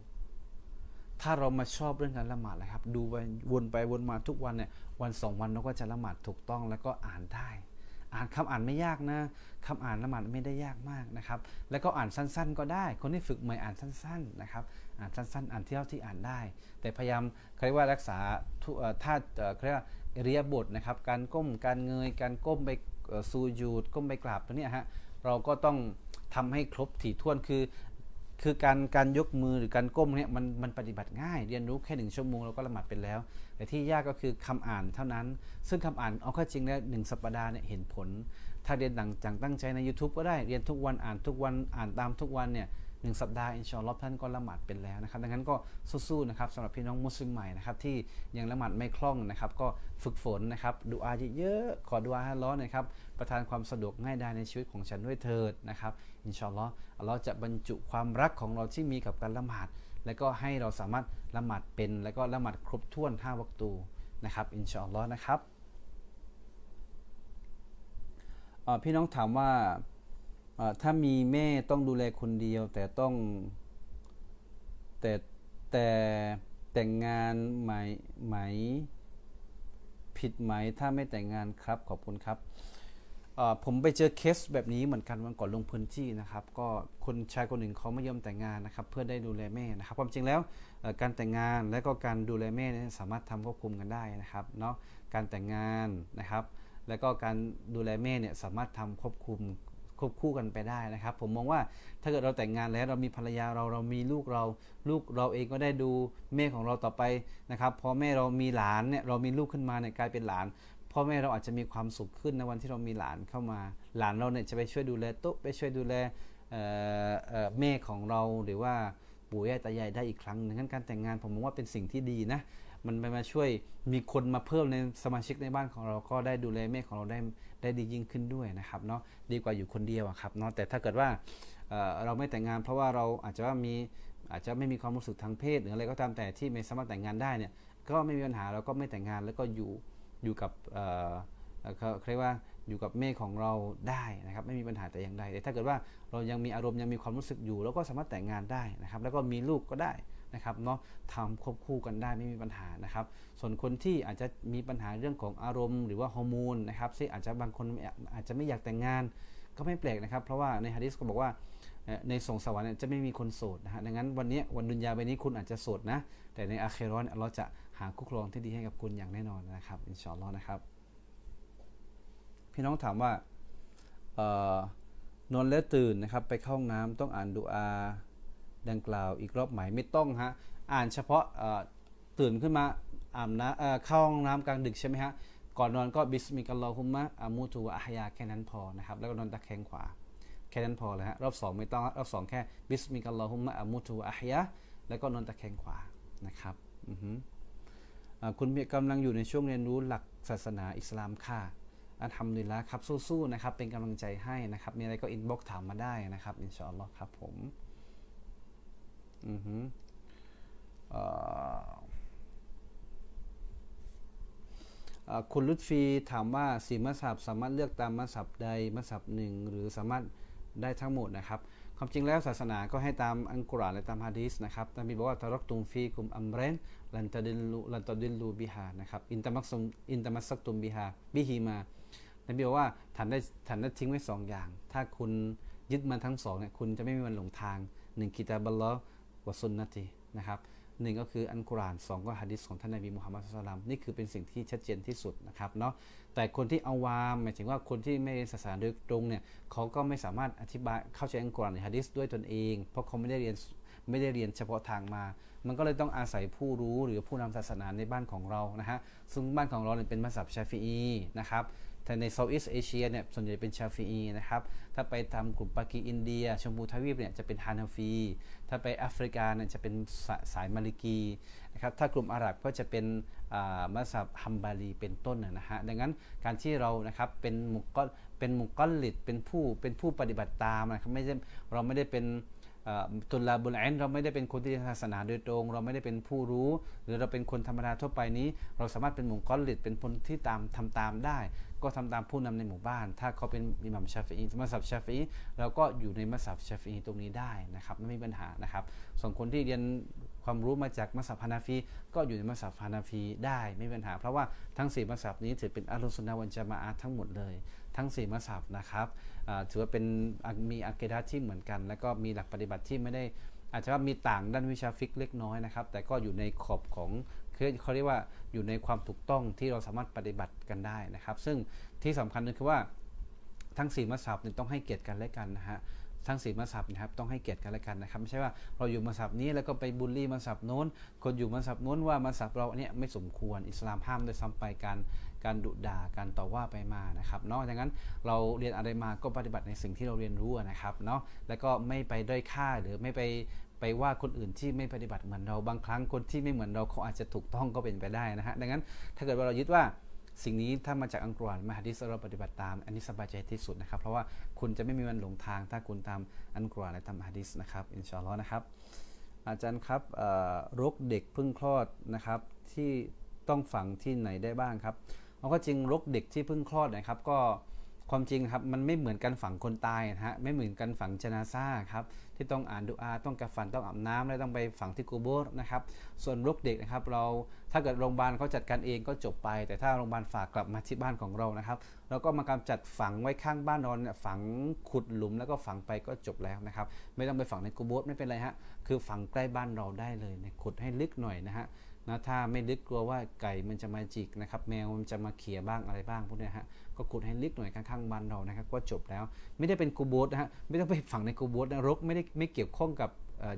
ถ้าเรามาชอบเรื่องการละหมาดนะครับ ดูไปวนไปวนมาทุกวันเนี่ยวันสองวันเราก็จะละหมาดถูกต้องแล้วก็อ่านได้ อ่านคำอ่านไม่ยากนะคำอ่านละหมาดไม่ได้ยากมากนะครับ แล้วก็อ่านสั้น ๆ ก็ได้ คนที่ฝึกใหม่อ่านสั้นๆนะครับ อ่านสั้นๆ อ่านเท่าที่อ่านได้ แต่พยายามเรียกว่ารักษาท่าเรียกว่าเรียบทนะครับ การก้ม การเงย การก้มไปซูยูดก้มไปกราบตัวนี้ฮะ เราก็ต้องทำให้ครบถี่ถ้วนคือ คือการการยกมือหรือการก้มเนี่ยมันมันปฏิบัติง่าย เรียนรู้แค่หนึ่งชั่วโมงเราก็ละหมาดเป็นแล้ว แต่ที่ยากก็คือคำอ่านเท่านั้น ซึ่งคำอ่านเอาข้อจริงแล้วหนึ่งสัปดาห์เนี่ยเห็นผล ถ้าเรียนดังจังตั้งใจใน YouTube ก็ได้เรียนทุกวันอ่านทุกวันอ่านตามทุกวันเนี่ยหนึ่งสัปดาห์อินชอัลอฮ์ท่านก็ละหมาดเป็นแล้วนะครับดังนั้นก็สู้ๆนะครับสำหรับพี่น้องมุสลิมใหม่นะครับที่ยังละหมาดไม่คล่องนะครับก็ฝึกฝนนะครับดูอาเยอะๆขอดูอาให้ร้อนนะครับประทานความสะดวกง่ายดายในชีวิตของฉันด้วยเถิดนะครับ อินชาอัลลอฮ์อัลลอฮ์จะบรรจุความรักของเราที่มีกับการละหมาด และก็ให้เราสามารถละหมาดเป็น และก็ละหมาดครบถ้วน5วักตูนะครับอินชาอัลลอฮ์นะครับพี่น้องถามว่าถ้ามีแม่ต้องดูแลคนเดียว แต่ต้องแต่แต่แต่งงานไหมไหมผิดไหมถ้าไม่แต่งงานครับขอบคุณครับ ผมไปเจอเคสแบบนี้เหมือนกันวันก่อนลงพื้นที่นะครับ ก็คนชายคนหนึ่งเขาไม่ยอมแต่งงานนะครับ เพื่อได้ดูแลแม่นะครับความจริงแล้วการแต่งงานและก็การดูแลแม่นี่สามารถทำควบคุมกันได้นะครับเนาะการแต่งงานนะครับ แล้วก็การดูแลแม่เนี่ยสามารถทำควบคุมควบคู่กันไปได้นะครับ ผมมองว่าถ้าเกิดเราแต่งงานแล้วเรามีภรรยาเราเรามีลูกเรา ลูกเราเองก็ได้ดูแม่ของเราต่อไปนะครับพอแม่เรามีหลานเนี่ยเรามีลูกขึ้นมาเนี่ยกลายเป็นหลาน พ่อแม่เราอาจจะมีความสุขขึ้นในวันที่เรามีหลานเข้ามา หลานเราเนี่ยจะไปช่วยดูแลโต๊ไปช่วยดูแลแม่ของเราหรือว่าปู่ย่าตายายได้อีกครั้งหนึ่งการแต่งงานผมมองว่าเป็นสิ่งที่ดีนะมันไปมาช่วยมีคนมาเพิ่มในสมาชิกในบ้านของเราก็ได้ดูแลแม่ของเราได้ได้ดียิ่งขึ้นด้วยนะครับเนาะดีกว่าอยู่คนเดียวครับเนาะแต่ถ้าเกิดว่าเราไม่แต่งงานเพราะว่าเราอาจจะว่ามีอาจจะไม่มีความรู้สึกทางเพศหรืออะไรก็ตามแต่ที่ไม่สามารถแต่งงานได้เนี่ยก็ไม่มีปัญหาเราก็ไม่แต่งงานแล้วก็อยู่ อยู่กับเขาเรียกว่าอยู่กับเมฆของเราได้นะครับไม่มีปัญหาแต่อย่างใดแต่ถ้าเกิดว่าเรายังมีอารมณ์ยังมีความรู้สึกอยู่เราก็สามารถแต่งงานได้นะครับ แล้วก็มีลูกก็ได้นะครับเนาะทำควบคู่กันได้ไม่มีปัญหานะครับ ส่วนคนที่อาจจะมีปัญหาเรื่องของอารมณ์หรือว่าฮอร์โมนนะครับซึ่งอาจจะบางคนอาจจะไม่อยากแต่งงานก็ไม่แปลกนะครับ เพราะว่าในฮะดิษก็บอกว่าในสงสวรรค์จะไม่มีคนโสดนะฮะดังนั้นวันนี้วันดุนยาใบนี้คุณอาจจะโสดนะ แต่ในอาเครอนเราจะ หาคู่ครองที่ดีให้กับคุณอย่างแน่นอนนะครับอินชอัลอนะครับ พี่น้องถามว่านอนแล้วตื่นนะครับ ไปเข้าห้องน้ำต้องอ่านดุอาต้องกล่าวอีกรอบไหมไม่ต้องฮะอ่านเฉพาะตื่นขึ้นมาอาบน้ำเข้าห้องน้ำกลางดึกใช่ไหมฮะก่อนนอนก็باسمك اللهم أموت وأحيا แค่นั้นพอนะครับแล้วก็นอนตะแคงขวา แค่นั้นพอเลยฮะรอบ2ไม่ต้องรอบ2แค่باسمك اللهم أموت وأحيا แล้วก็นอนตะแคงขวานะครับ คุณกำลังอยู่ในช่วงเรียนรู้หลักศาสนาอิสลามค่ะอันทำดีแล้วครับสู้ๆนะครับ เป็นกำลังใจให้นะครับ มีอะไรก็ inbox ถามมาได้นะครับ อินชาอัลลอฮ์ครับผม อือฮึคุณลุตฟีถามว่าสี่มัซฮับสามารถเลือกตามมัซฮับใดมัซฮับหนึ่งหรือสามารถได้ทั้งหมดนะครับ ความจริงแล้วศาสนาก็ให้ตามอัลกุรอานและตามฮะดีษนะครับท่านมีบอกว่าتركت فيكم أمرين لن تضلوا لن تضلوا بها นะครับإن تمسكتم إن تمسكتم بها بهما นบีบอกว่าท่านได้ท่านได้ทิ้งไว้สองอย่าง ถ้าคุณยึดมันทั้งสองเนี่ยคุณจะไม่มีวันหลงทางหนึ่งกิตาบัลลอฮ์วะซุนนตินะครับ หนึ่งก็คืออันกุรานสองก็ฮะดิษของท่านนบีมุฮัมมัดสุลตัมนี่คือเป็นสิ่งที่ชัดเจนที่สุดนะครับเนาะแต่คนที่เอาวามหมายถึงว่าคนที่ไม่เรียนศาสนาโดยตรงเนี่ยเขาก็ไม่สามารถอธิบายเข้าใจอันกุรานในฮะดิษด้วยตนเอง เพราะเขาไม่ได้เรียนไม่ได้เรียนเฉพาะทางมา มันก็เลยต้องอาศัยผู้รู้หรือผู้นำศาสนาในบ้านของเรานะฮะซึ่งบ้านของเราเป็นมัสยิดชาฟีนะครับ แต่ในเซาท์อีสเอเชียเนี่ยส่วนใหญ่เป็นชาฟีอีนะครับถ้าไปทำกลุ่มปากีอินเดีย ชมพูทวีปเนี่ยจะเป็นฮานาฟี ถ้าไปแอฟริกาเนี่ยจะเป็นสายมาลิกีนะครับถ้ากลุ่มอาหรับก็จะเป็นมัสยิดฮัมบาลีเป็นต้นนะฮะดังนั้นการที่เรานะครับเป็นมุกก็เป็นมุกกลิดเป็นผู้เป็นผู้ปฏิบัติตามนะครับไม่ใช่เราไม่ได้เป็น ตุลาบุลแอนเราไม่ได้เป็นคนที่ศาสนาโดยตรง เราไม่ได้เป็นผู้รู้ หรือเราเป็นคนธรรมดาทั่วไปนี้ เราสามารถเป็นหมู่กอลิดเป็นคนที่ตามทำตามได้ ก็ทำตามผู้นำในหมู่บ้าน ถ้าเขาเป็นอิหมัมชาฟีอีมัสยิดชาฟีเราก็อยู่ในมัสยิดชาฟีตรงนี้ได้นะครับไม่มีปัญหานะครับส่วนคนที่เรียนความรู้มาจากมัสยิดฮานาฟีก็อยู่ในมัสยิดฮานาฟีได้ไม่มีปัญหา เพราะว่าทั้ง4มัสยิดนี้ถือเป็นอัลลอฮฺสุนนะวันจามะอาทั้งหมดเลย ทั้ง4มัสยิดนะครับ ถือว่าเป็นมีอักเดาที่เหมือนกัน แล้วก็มีหลักปฏิบัติที่ไม่ได้อาจจะว่ามีต่างด้านวิชาฟิกฮ์เล็กน้อยนะครับ แต่ก็อยู่ในขอบของเขาเรียกว่าอยู่ในความถูกต้องที่เราสามารถปฏิบัติกันได้นะครับ ซึ่งที่สำคัญนึงคือว่าทั้ง 4มัซฮับต้องให้เกียรติกันและกันนะฮะทั้งสี่มัซฮับนะครับต้องให้เกียรติกันและกันนะครับไม่ใช่ว่าเราอยู่มัซฮับนี้แล้วก็ไปบูลลี่มัซฮับโน้น คนอยู่มัซฮับโน้นว่ามัซฮับเราเนี่ยไม่สมควรอิสลามห้ามโดยซ้ำไปการ การดุด่าการต่อว่าไปมานะครับเนาะดังนั้นเราเรียนอะไรมาก็ปฏิบัติในสิ่งที่เราเรียนรู้นะครับเนาะแล้วก็ไม่ไปด้อยค่าหรือไม่ไปไปว่าคนอื่นที่ไม่ปฏิบัติเหมือนเราบางครั้งคนที่ไม่เหมือนเราเขาอาจจะถูกต้องก็เป็นไปได้นะฮะดังนั้นถ้าเกิดว่าเรายึดว่าสิ่งนี้ถ้ามาจากอังกฤษมาฮะดิษเราปฏิบัติตาม อันนี้สบายใจที่สุดนะครับ เพราะว่าคุณจะไม่มีวันหลงทาง ถ้าคุณตามอังกฤษและตามฮะดิษนะครับอินชาอัลลอฮ์นะครับ อาจารย์ครับโรคเด็กเพิ่งคลอดนะครับที่ต้องฝังที่ไหนได้บ้างครับ เอาก็จริงรคเด็กที่เพิ่งคลอดนะครับ ก็ความจริงครับมันไม่เหมือนกันฝังคนตายนะฮะไม่เหมือนกันฝังจนาซาครับที่ต้องอ่านดุอาต้องกระฝันต้องอาบน้ำและต้องไปฝังที่กูโบสนะครับส่วนรคเด็กนะครับเราถ้าเกิดโรงพยาบาลเขาจัดการเองก็จบไป แต่ถ้าโรงพยาบาลฝากกลับมาที่บ้านของเรานะครับเราก็มากำจัดฝังไว้ข้างบ้านนอนฝังขุดหลุมแล้วก็ฝังไปก็จบแล้วนะครับไม่ต้องไปฝังในกูโบสไม่เป็นไรฮะคือฝังใกล้บ้านเราได้เลยนะขุดให้ลึกหน่อยนะฮะ นะถ้าไม่ลึกกลัวว่าไก่มันจะมาจิกนะครับ แมวมันจะมาเขี่ยบ้างอะไรบ้างพวกนี้ฮะก็ขุดให้ลึกหน่อยข้างๆบ้านเรานะครับ ก็จบแล้ว ไม่ได้เป็นกูโบสนะฮะไม่ต้องไปฝังในกูโบสนะรกไม่ได้ไม่เกี่ยวข้องกับ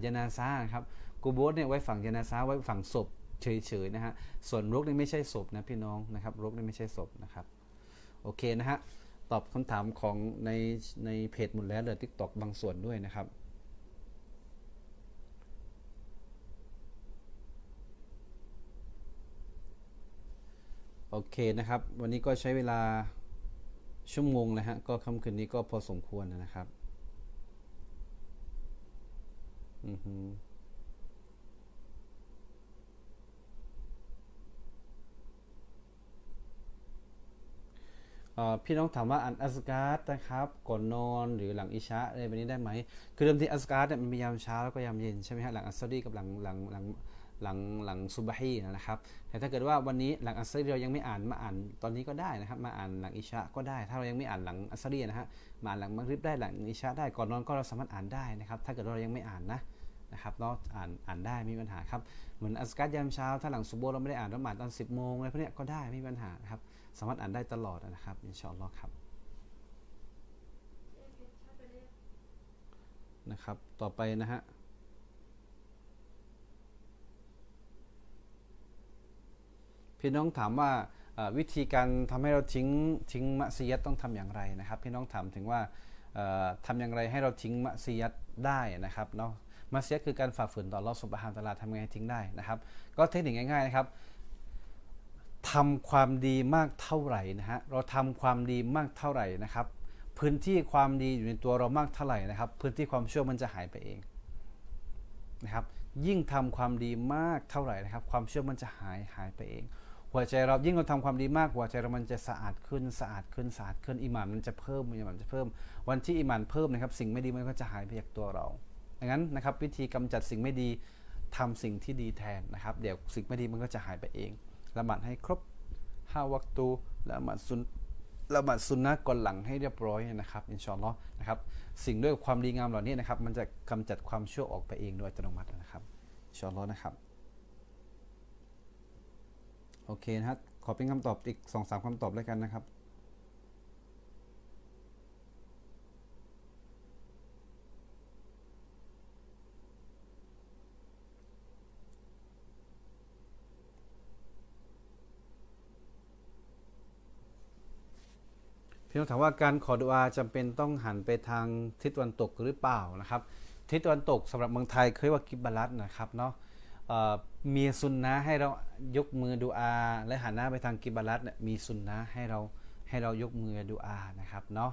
ยานาซาครับกูโบสเนี่ยไว้ฝังยานาซาไว้ฝังศพเฉยๆนะฮะส่วนรกนี่ไม่ใช่ศพนะพี่น้องนะครับรกนี่ไม่ใช่ศพนะครับโอเคนะฮะตอบคำถามของในในเพจหมดแล้วเหลือทิกตอกบางส่วนด้วยนะครับ โอเคนะครับ วันนี้ก็ใช้เวลาชั่วโมงนะฮะ ก็ค่ำคืนนี้ก็พอสมควรนะครับ อือฮึพี่น้องถามว่าอ่านอัสการ์ดนะครับก่อนนอนหรือหลังอิชาอ์อะไรแบบนี้ได้ไหม คือเริ่มที่อัสการ์ดเนี่ยมันมียามเช้าแล้วก็ยามเย็นใช่ไหมฮะหลังอัสรีกับหลังหลังหลัง หลังหลังซุบฮีนะครับ แต่ถ้าเกิดว่าวันนี้หลังอัสซอรีเรายังไม่อ่านมาอ่านตอนนี้ก็ได้นะครับ มาอ่านหลังอิชาก็ได้ ถ้าเรายังไม่อ่านหลังอัสซอรีนะฮะมาอ่านหลังมักริบได้หลังอิชาได้ก่อนนอนก็เราสามารถอ่านได้นะครับ ถ้าเกิดเรายังไม่อ่านนะนะครับเนาอ่านอ่านได้ไม่มีปัญหาครับเหมือนอัสการ์ดยามเช้าถ้าหลังซุบโบเราไม่ได้อ่านเราอ่านตอน10โมงอะไรพวกนี้ก็ได้ไม่มีปัญหาครับสามารถอ่านได้ตลอดนะครับอินชาอัลลอฮ์ครับนะครับ ต่อไปนะฮะ พี่น้องถามว่าวิธีการทำให้เราทิ้งทิ้งมัสยิดต้องทำอย่างไรนะครับ พี่น้องถามถึงว่าทำอย่างไรให้เราทิ้งมัสยิดได้นะครับเนาะมัสยิดคือการฝ่าฝืนต่อลอสุบฮานตลาทำไงทิ้งได้นะครับ ก็เทคนิคง่ายๆนะครับทำความดีมากเท่าไหร่นะฮะเราทำความดีมากเท่าไหร่นะครับ พื้นที่ความดีอยู่ในตัวเรามากเท่าไหร่นะครับ พื้นที่ความชั่วมันจะหายไปเองนะครับยิ่งทำความดีมากเท่าไหร่นะครับ ความชั่วมันจะหายหายไปเอง หัวใจเรายิ่งเราทำความดีมาก หัวใจเรามันจะสะอาดขึ้นสะอาดขึ้นสะอาดขึ้นอิมานมันจะเพิ่มอิมานจะเพิ่ม วันที่อิมานเพิ่มนะครับ สิ่งไม่ดีมันก็จะหายไปจากตัวเราดังนั้นนะครับ วิธีกำจัดสิ่งไม่ดีทำสิ่งที่ดีแทนนะครับ เดี๋ยวสิ่งไม่ดีมันก็จะหายไปเองละหมาดให้ครบห้าวักตูละหมาดซุนละหมาดซุนนะก่อนหลังให้เรียบร้อยนะครับอินชอนล้อนะครับสิ่งด้วยความดีงามเหล่านี้นะครับ มันจะกำจัดความชั่วออกไปเองโดยอัตโนมัตินะครับอินชอนล้อนะครับ โอเคนะครับ ขอเป็นคำตอบอีกสองสามคำตอบแล้วกันนะครับ พี่น้องถามว่าการขอดุอาจำเป็นต้องหันไปทางทิศตะวันตกหรือเปล่านะครับ ทิศตะวันตกสำหรับเมืองไทยเคยว่ากิบบาลัตนะครับเนาะ มีสุนนะให้เรายกมือดูอา และหันหน้าไปทางกิบลัตมีสุนนะให้เราให้เรายกมือดูอานะครับเนาะ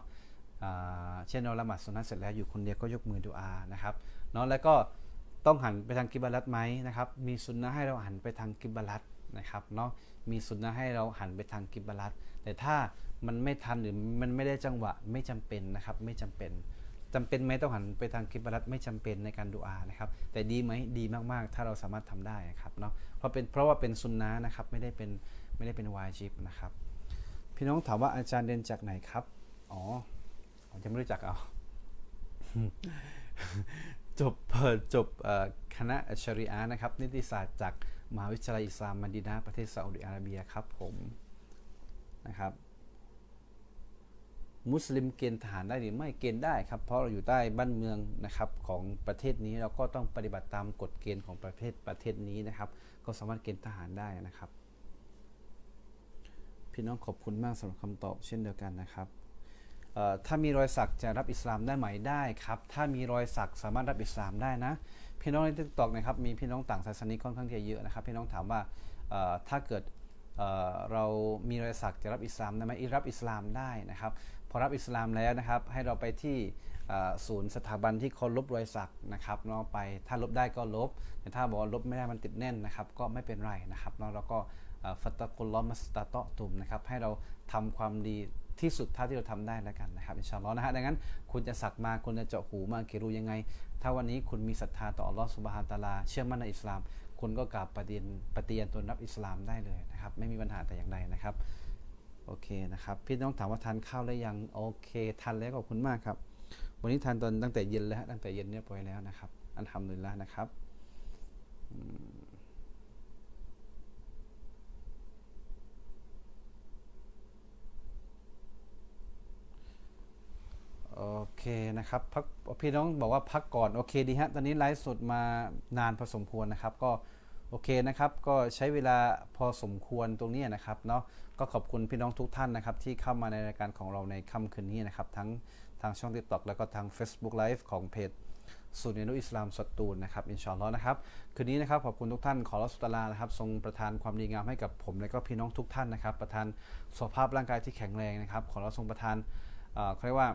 เช่นเราละหมาดสุนนะเสร็จแล้วอยู่คนเดียวก็ยกมือดูอานะครับเนาะแล้วก็ต้องหันไปทางกิบลัตไหมนะครับมีสุนนะให้เราหันไปทางกิบลัตนะครับเนาะมีสุนนะให้เราหันไปทางกิบลัตแต่ถ้ามันไม่ทันหรือมันไม่ได้จังหวะไม่จำเป็นนะครับไม่จำเป็น จำเป็นไหมต้องหันไปทางกิบรัตไม่จำเป็นในการดูอานะครับ แต่ดีไหมดีมากๆ ถ้าเราสามารถทำได้ครับเนาะเพราะเป็นเพราะว่าเป็นซุนนะนะครับไม่ได้เป็นไม่ได้เป็นวายจิบนะครับ พี่น้องถามว่าอาจารย์เรียนจากไหนครับ อ๋อจะไม่รู้จักเอาจบเปิดจบคณะอัชริอานะครับ นิติศาสตร์จากมหาวิทยาลัยอิสลามมดีนาประเทศซาอุดิอาระเบียครับผมนะครับ มุสลิมเกณฑ์ทหารได้หรือไม่เกณฑ์ได้ครับ เพราะเราอยู่ใต้บ้านเมืองนะครับของประเทศนี้เราก็ต้องปฏิบัติตามกฎเกณฑ์ของประเทศประเทศนี้นะครับ ก็สามารถเกณฑ์ทหารได้นะครับ พี่น้องขอบคุณมากสำหรับคำตอบเช่นเดียวกันนะครับถ้ามีรอยสักจะรับอิสลามได้ไหมได้ครับ ถ้ามีรอยสักสามารถรับอิสลามได้นะ พี่น้องใน TikTok นะครับมีพี่น้องต่างศาสนาค่อนข้างเยอะนะครับ พี่น้องถามว่าถ้าเกิดเรามีรอยสักจะรับอิสลามได้ไหมรับอิสลามได้นะครับ พอรับอิสลามแล้วนะครับ ให้เราไปที่ศูนย์สถาบันที่เขาลบรอยสักนะครับเนาะไปถ้าลบได้ก็ลบ แต่ถ้าบอกว่าลบไม่ได้มันติดแน่นนะครับ ก็ไม่เป็นไรนะครับเนาะเราก็فاتقوا الله ما استطعتم นะครับให้เราทำความดีที่สุดเท่าที่เราทำได้แล้วกันนะครับอินชาอัลลอฮ์นะฮะดังนั้นคุณจะสักมาคุณจะเจาะหูมาเกรูยังไง ถ้าวันนี้คุณมีศรัทธาต่ออัลลอฮ์สุบฮานตะลา เชื่อมั่นในอิสลาม คุณก็กราบปฏิญปฏิญาณตนรับอิสลามได้เลยนะครับไม่มีปัญหาแต่อย่างใดนะครับ โอเคนะครับ พี่น้องถามว่าทานข้าวแล้วยัง โอเคทานแล้วขอบคุณมากครับ วันนี้ทานตอนตั้งแต่เย็นแล้วตั้งแต่เย็นเนี่ยปล่อยแล้วนะครับ อันทำนุนแล้วนะครับโอเคนะครับพักพี่น้องบอกว่าพักก่อนโอเคดีฮะตอนนี้ไลฟ์สดมานานพอสมควรนะครับ ก็โอเคนะครับ ก็ใช้เวลาพอสมควรตรงนี้นะครับเนาะ ก็ขอบคุณพี่น้องทุกท่านนะครับที่เข้ามาในรายการของเราในค่ำคืนนี้นะครับทั้งทางช่อง TikTok แล้วก็ทาง Facebook Live ของเพจสุนีนุอิสลามสตูลนะครับอินชอนล้อนะครับคืนนี้นะครับขอบคุณทุกท่านขอรัสุตลานะครับทรงประทานความดีงามให้กับผม และก็พี่น้องทุกท่านนะครับ ประทานสุขภาพร่างกายที่แข็งแรงนะครับ ขอร็อบทรงประทานเขาเรียกว่า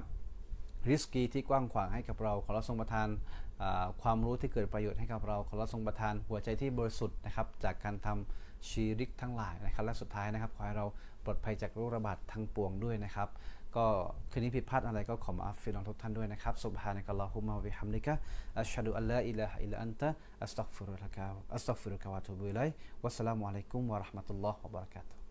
ริซกีที่กว้างขวางให้กับเรา ขอร็อบทรงประทานความรู้ที่เกิดประโยชน์ให้กับเรา ขอร็อบทรงประทานหัวใจที่บริสุทธิ์นะครับจากการทำ ชิริกทั้งหลายนะครับ และสุดท้ายนะครับ ขอให้เราปลอดภัยจากโรคระบาดทั้งปวงด้วยนะครับ ก็คืนนี้ผิดพลาดอะไรก็ขอมาอัฟพี่น้องทุกท่านด้วยนะครับسبحانك اللهم وبحمدك أشهد أن لا إله إلا أنت أستغفرك أستغفرك وأتوب إليكวัสสลามุอะลัยกุมวะเราะห์มะตุลลอฮ์วะบะเราะกาตุฮ์